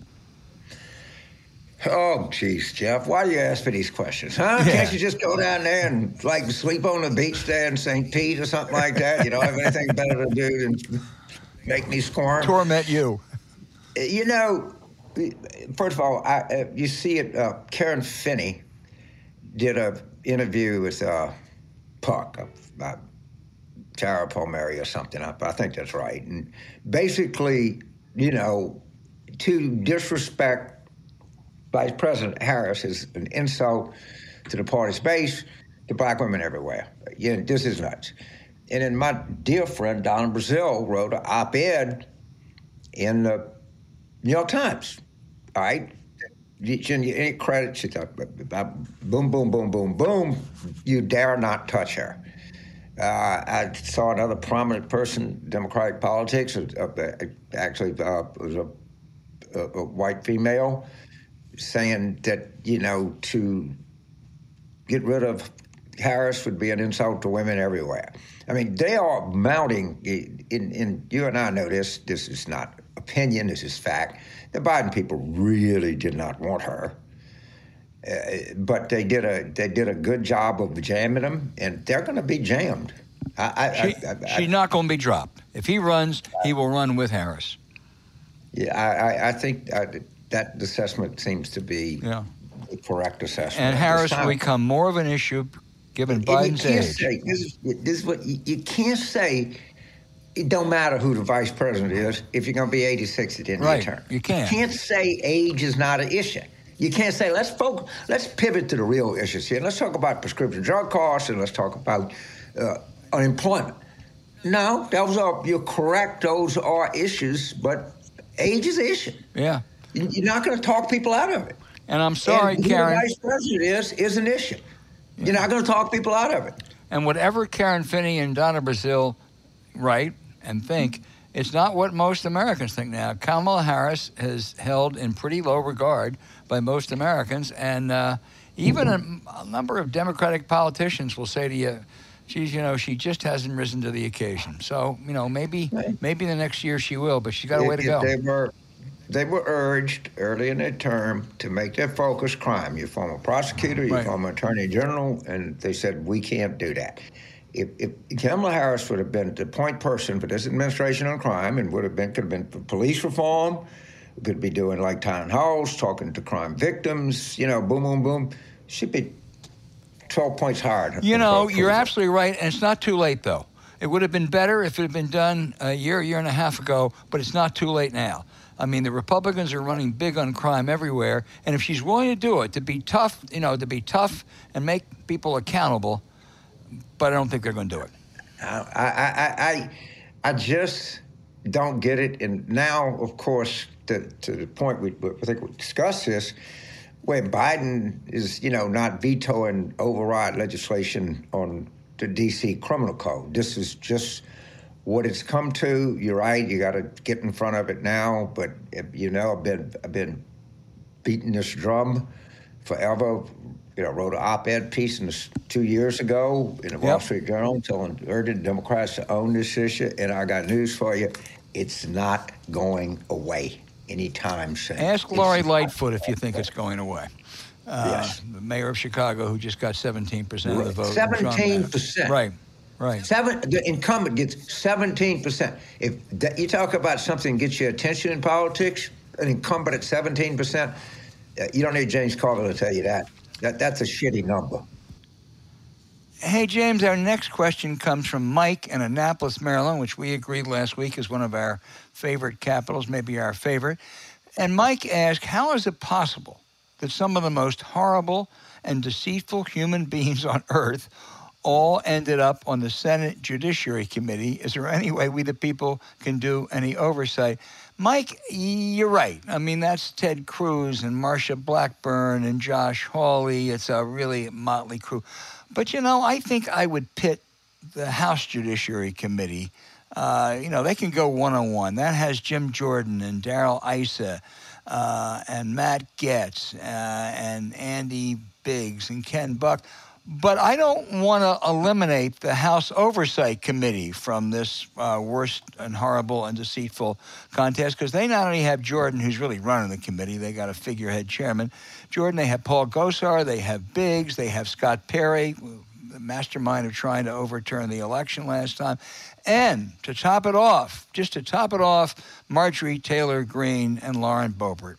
Oh, jeez, Jeff, why do you ask me these questions, huh? Yeah. Can't you just go down there and like sleep on the beach there in St. Pete or something like that? You don't have anything better to do than make me squirm. Torment you. You know, first of all, I, uh, you see it. Uh, Karen Finney did an interview with uh, Puck, uh, Tara Palmieri or something. I, I think that's right. And basically, you know, to disrespect Vice President Harris is an insult to the party's base, to black women everywhere. This is nuts. And then my dear friend Donna Brazile wrote an op-ed in the New York Times right. Any credit, she thought, boom, boom, boom, boom, boom. You dare not touch her. Uh, I saw another prominent person Democratic politics, uh, uh actually uh, was a, a, a, white female, saying that, you know, to get rid of Harris would be an insult to women everywhere. I mean, they are mounting, in, in you and I know this, this is not opinion, this is fact the Biden people really did not want her. Uh, but they did a they did a good job of jamming him, and they're going to be jammed. I, I, she, I, she's not going to be dropped. If he runs, he will run with Harris. Yeah, I, I think that assessment seems to be yeah. the correct assessment. And Harris will become more of an issue given Biden's you can't age. Say, this, is, this is what you, you can't say. It don't matter who the vice president is if you're going to be 86 at the end right. of the term. You can't. You can't say age is not an issue. You can't say let's focus, let's pivot to the real issues here. Let's talk about prescription drug costs and let's talk about uh, unemployment. No, those are you're correct. Those are issues, but age is an issue. Yeah, you're not going to talk people out of it. And I'm sorry, and Karen. Who the vice president is is an issue. You're not going to talk people out of it. And whatever Karen Finney and Donna Brazile write and think, it's not what most Americans think now. Kamala Harris is held in pretty low regard by most Americans, and uh, even a, a, number of Democratic politicians will say to you, "Geez, you know, she just hasn't risen to the occasion." So, you know, maybe maybe the next year she will, but she's got a way to go. They were they were urged early in their term to make their focus crime. You former prosecutor, you right. former attorney general, and they said we can't do that. If, if, Kamala Harris would have been the point person for this administration on crime and would have been could have been for police reform, could be doing like town halls, talking to crime victims, you know, boom, boom, boom. She'd be 12 points higher. You know, you're absolutely right, and it's not too late, though. It would have been better if it had been done a year, year and a half ago, but it's not too late now. I mean, the Republicans are running big on crime everywhere, and if she's willing to do it, to be tough, you know, to be tough and make people accountable, but I don't think they're going to do it. I, I, I, I just don't get it. And now, of course, to, to the point we I think we discussed this, where Biden is, you know, not vetoing override legislation on the D.C. criminal code. This is just what it's come to. You're right. You got to get in front of it now. But you know, I've been I've been beating this drum forever. You know, wrote an op-ed piece in this, two years ago in the yep. Wall Street Journal telling urging Democrats to own this issue. And I got news for you: it's not going away anytime soon. Ask Lori Lightfoot if you think it's going away. Uh, yes. The mayor of Chicago, who just got 17% of the vote. 17%. Right. Right. Seven, the incumbent gets 17%. If you talk about something that gets your attention in politics, an incumbent at 17%, uh, you don't need James Carville to tell you that. That. That's a shitty number. Hey, James, our next question comes from Mike in Annapolis, Maryland, which we agreed last week is one of our favorite capitals, maybe our favorite. And Mike asked, How is it possible that some of the most horrible and deceitful human beings on earth all ended up on the Senate Judiciary Committee. Is there any way we, the people, can do any oversight? Mike, you're right. I mean, that's Ted Cruz and Marsha Blackburn and Josh Hawley. It's a really motley crew. But, you know, I think I would pit the House Judiciary Committee. Uh, you know, they can go one on one. That has Jim Jordan and Darrell Issa uh, and Matt Gaetz uh, and Andy Biggs and Ken Buck but I don't want to eliminate the House Oversight Committee from this uh, worst and horrible and deceitful contest because they not only have Jordan, who's really running the committee, they got a figurehead chairman. Jordan, they have Paul Gosar, they have Biggs, they have Scott Perry, the mastermind of trying to overturn the election last time. And to top it off, just to top it off, Marjorie Taylor Greene and Lauren Boebert.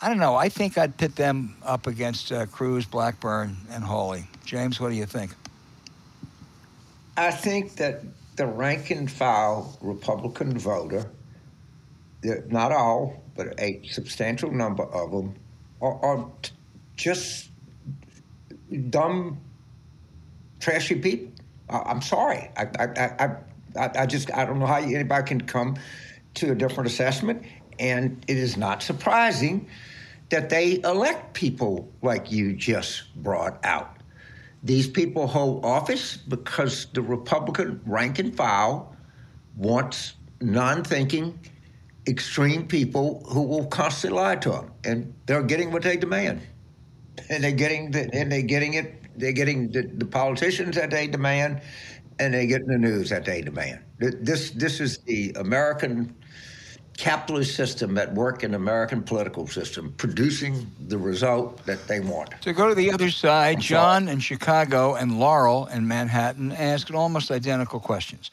I don't know. I think I'd pit them up against uh, Cruz, Blackburn, and Hawley. James, what do you think? I think that the rank and file Republican voter, not all, but a substantial number of them, are, are just dumb, trashy people. I, am sorry. I, I, I, I, just I don't know how anybody can come to a different assessment, and it is not surprising that they elect people like you just brought out. These people hold office because the Republican rank and file wants non thinking, extreme people who will constantly lie to them. And they're getting what they demand. And they're getting, the, and they're getting it, they're getting the, the politicians that they demand, and they're getting the news that they demand. This, this is the American capitalist system at work in the American political system, producing the result that they want. To go to the other side, John in Chicago and Laurel in Manhattan asked almost identical questions.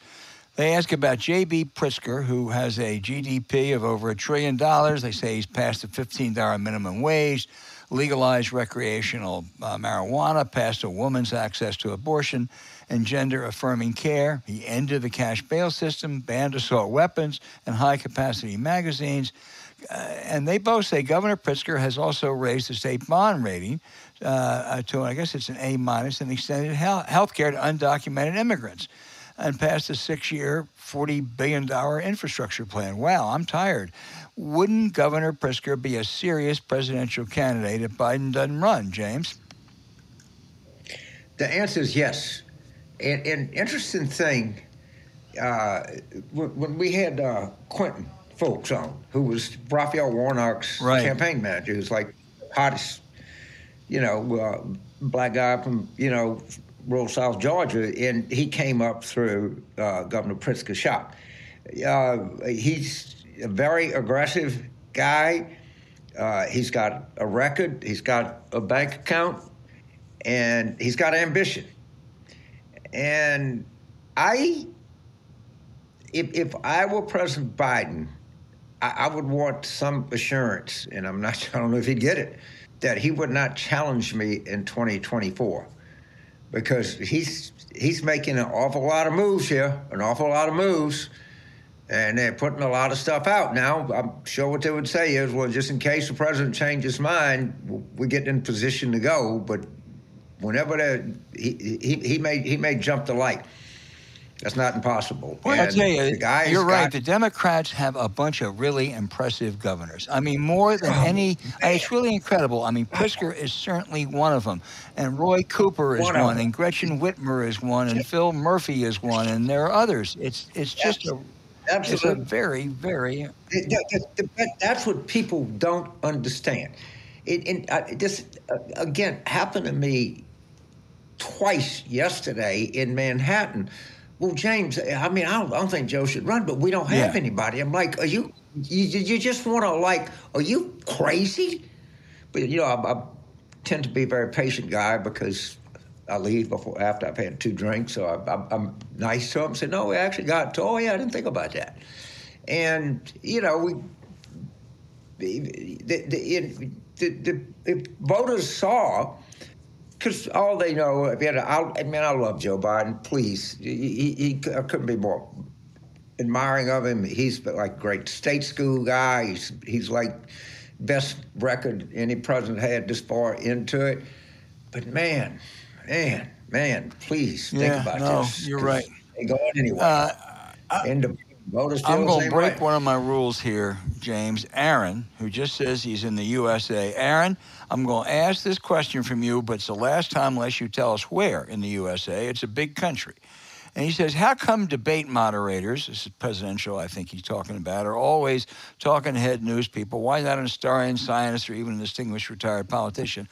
They ask about J.B. Pritzker, who has a GDP of over a trillion dollars. They say he's passed the $15 minimum wage, legalized recreational uh, marijuana, passed a woman's access to abortion and gender affirming care. He ended the cash bail system, banned assault weapons and high capacity magazines. Uh, and they both say Governor Pritzker has also raised the state bond rating uh, uh to, I guess it's an A minus, and extended health care to undocumented immigrants and passed a six year, $40 billion infrastructure plan. Wow, I'm tired. Wouldn't Governor Pritzker be a serious presidential candidate if Biden doesn't run, James? The answer is yes. And, and interesting thing, uh, when we had uh, Quentin Fulks on, who was Raphael Warnock's right. campaign manager, who's like hottest, you know, uh, black guy from you know rural South Georgia, and he came up through uh, Governor Pritzker's shop. Uh, he's a very aggressive guy. Uh, he's got a record. He's got a bank account, and he's got ambition. And I, if, if I were President Biden, I, I would want some assurance, and I'm not, I don't know if he'd get it, that he would not challenge me in 2024 because he's he's making an awful lot of moves here, an awful lot of moves, and they're putting a lot of stuff out now. I'm sure what they would say is, well, just in case the president changes his mind, we get in position to go. But whenever they, he, he, he may he may jump the light. That's not impossible. Well, I tell you, you're right. the Democrats have a bunch of really impressive governors. I mean, more than oh, any. it's really incredible. I mean, Pritzker is certainly one of them, and Roy Cooper is one, one and Gretchen Whitmer is one, and Phil Murphy is one, and there are others. It's it's just a Absolutely. It's a very, very. That's what people don't understand. It, and uh, this, uh, again, happened to me twice yesterday in Manhattan. Well, James, I mean, I don't, I don't think Joe should run, but we don't have yeah. anybody. I'm like, are you, you, you just want to, like, are you crazy? But, you know, I, I tend to be a very patient guy because I leave before after I've had two drinks, so I, am nice to him. Say, no, we actually got to. Oh, yeah, I didn't think about that. And you know, we the the, the, the voters saw because all they know, if you had, I, I mean, I love Joe Biden. Please, he, he, I couldn't be more admiring of him. He's like great state school guy. He's he's like best record any president had this far into it. But man, man, man, please think yeah, about no, this. You're right. Ain't going anywhere. Uh, I, Voters I'm going to break one of my rules here, James. Aaron, who just says he's in the USA. Aaron, I'm going to ask this question from you, but it's the last time unless you tell us where in the USA. It's a big country. And he says, How come debate moderators, this is presidential, I think he's talking about, are always talking head news people? Why not an historian, scientist, or even a distinguished retired politician?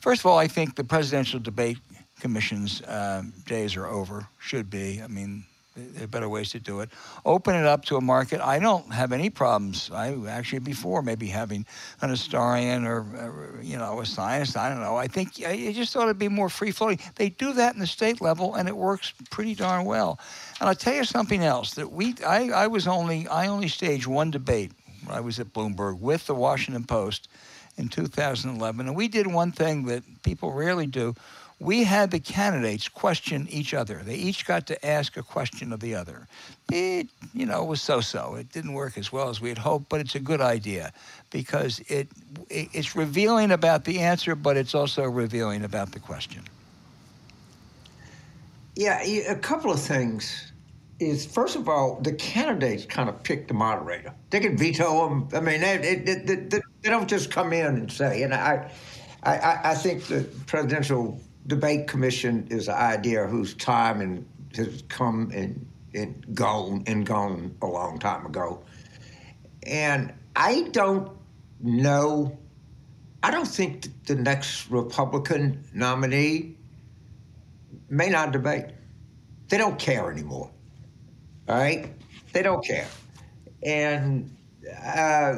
First of all, I think the presidential debate commission's uh, days are over, should be. I mean, there are better ways to do it. Open it up to a market. I don't have any problems. I actually before maybe having an historian or, or you know a scientist. I don't know. I think I just thought it'd be more free floating. They do that in the state level, and it works pretty darn well. And I'll tell you something else that we I, I was only I only staged one debate when I was at Bloomberg with the Washington Post in 2011, and we did one thing that people rarely do we had the candidates question each other. They each got to ask a question of the other. It, you know, was so-so. It didn't work as well as we had hoped, but it's a good idea because it it's revealing about the answer, but it's also revealing about the question. Yeah, a couple of things. Is first of all, the candidates kind of pick the moderator. They can veto them. I mean, they, they, they, they don't just come in and say. And I, I, I think the presidential debate commission is an idea whose time and has come and, and gone and gone a long time ago. And I don't know. I don't think the next Republican nominee may not debate. They don't care anymore. All right? They don't care. And uh,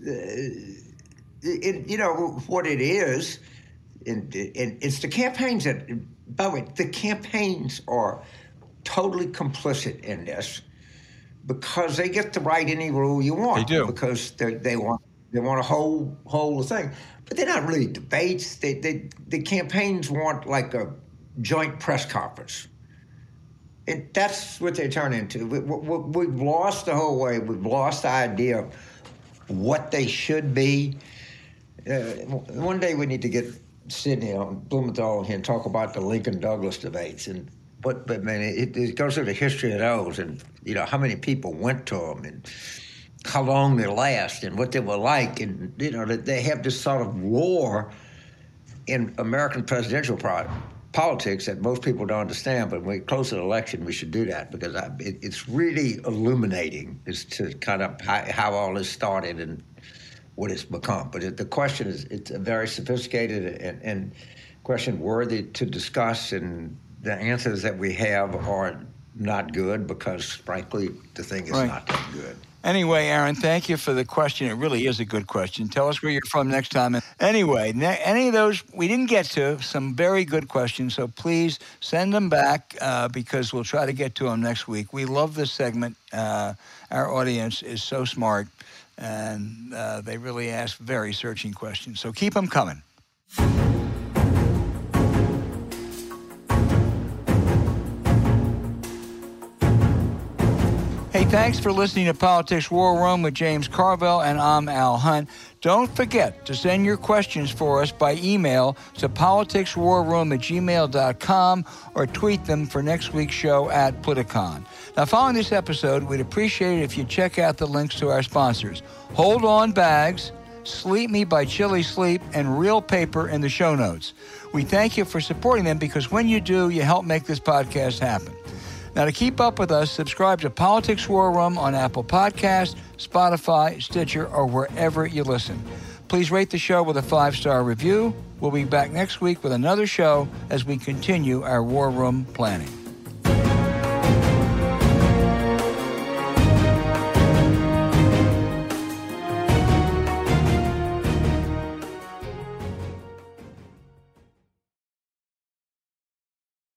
it, you know what it is, and, and it's the campaigns that. By the way, the campaigns are totally complicit in this because they get to write any rule you want. They do because they want they want to hold hold the thing, but they're not really debates. They, they the campaigns want like a joint press conference. And that's what they turn into. We, we, we've lost the whole way. We've lost the idea of what they should be. Uh, one day we need to get Sidney on Blumenthal here and talk about the Lincoln Douglas debates and but but man, it, it, goes through the history of those and you know how many people went to them and how long they last and what they were like and you know that they have this sort of war in American presidential politics that most people don't understand. But when we close an election, we should do that because I, it, it's really illuminating as to kind of how, how all this started and what it's become. But it, the question is, it's a very sophisticated and, and question worthy to discuss, and the answers that we have are not good because, frankly, the thing is right. not that good. Anyway, Aaron, thank you for the question. It really is a good question. Tell us where you're from next time. Anyway, ne- any of those we didn't get to, some very good questions. So please send them back uh, because we'll try to get to them next week. We love this segment. Uh, our audience is so smart and uh, they really ask very searching questions. So keep them coming. Hey, thanks for listening to Politics War Room with James Carville, and I'm Al Hunt. Don't forget to send your questions for us by email to politicswarroom at gmail.com or tweet them for next week's show at Politicon. Now, following this episode, we'd appreciate it if you check out the links to our sponsors Hold On Bags, Sleep Me by Chili Sleep, and Real Paper in the show notes. We thank you for supporting them because when you do, you help make this podcast happen. Now, to keep up with us, subscribe to Politics War Room on Apple Podcasts, Spotify, Stitcher, or wherever you listen. Please rate the show with a five star review. We'll be back next week with another show as we continue our War Room planning.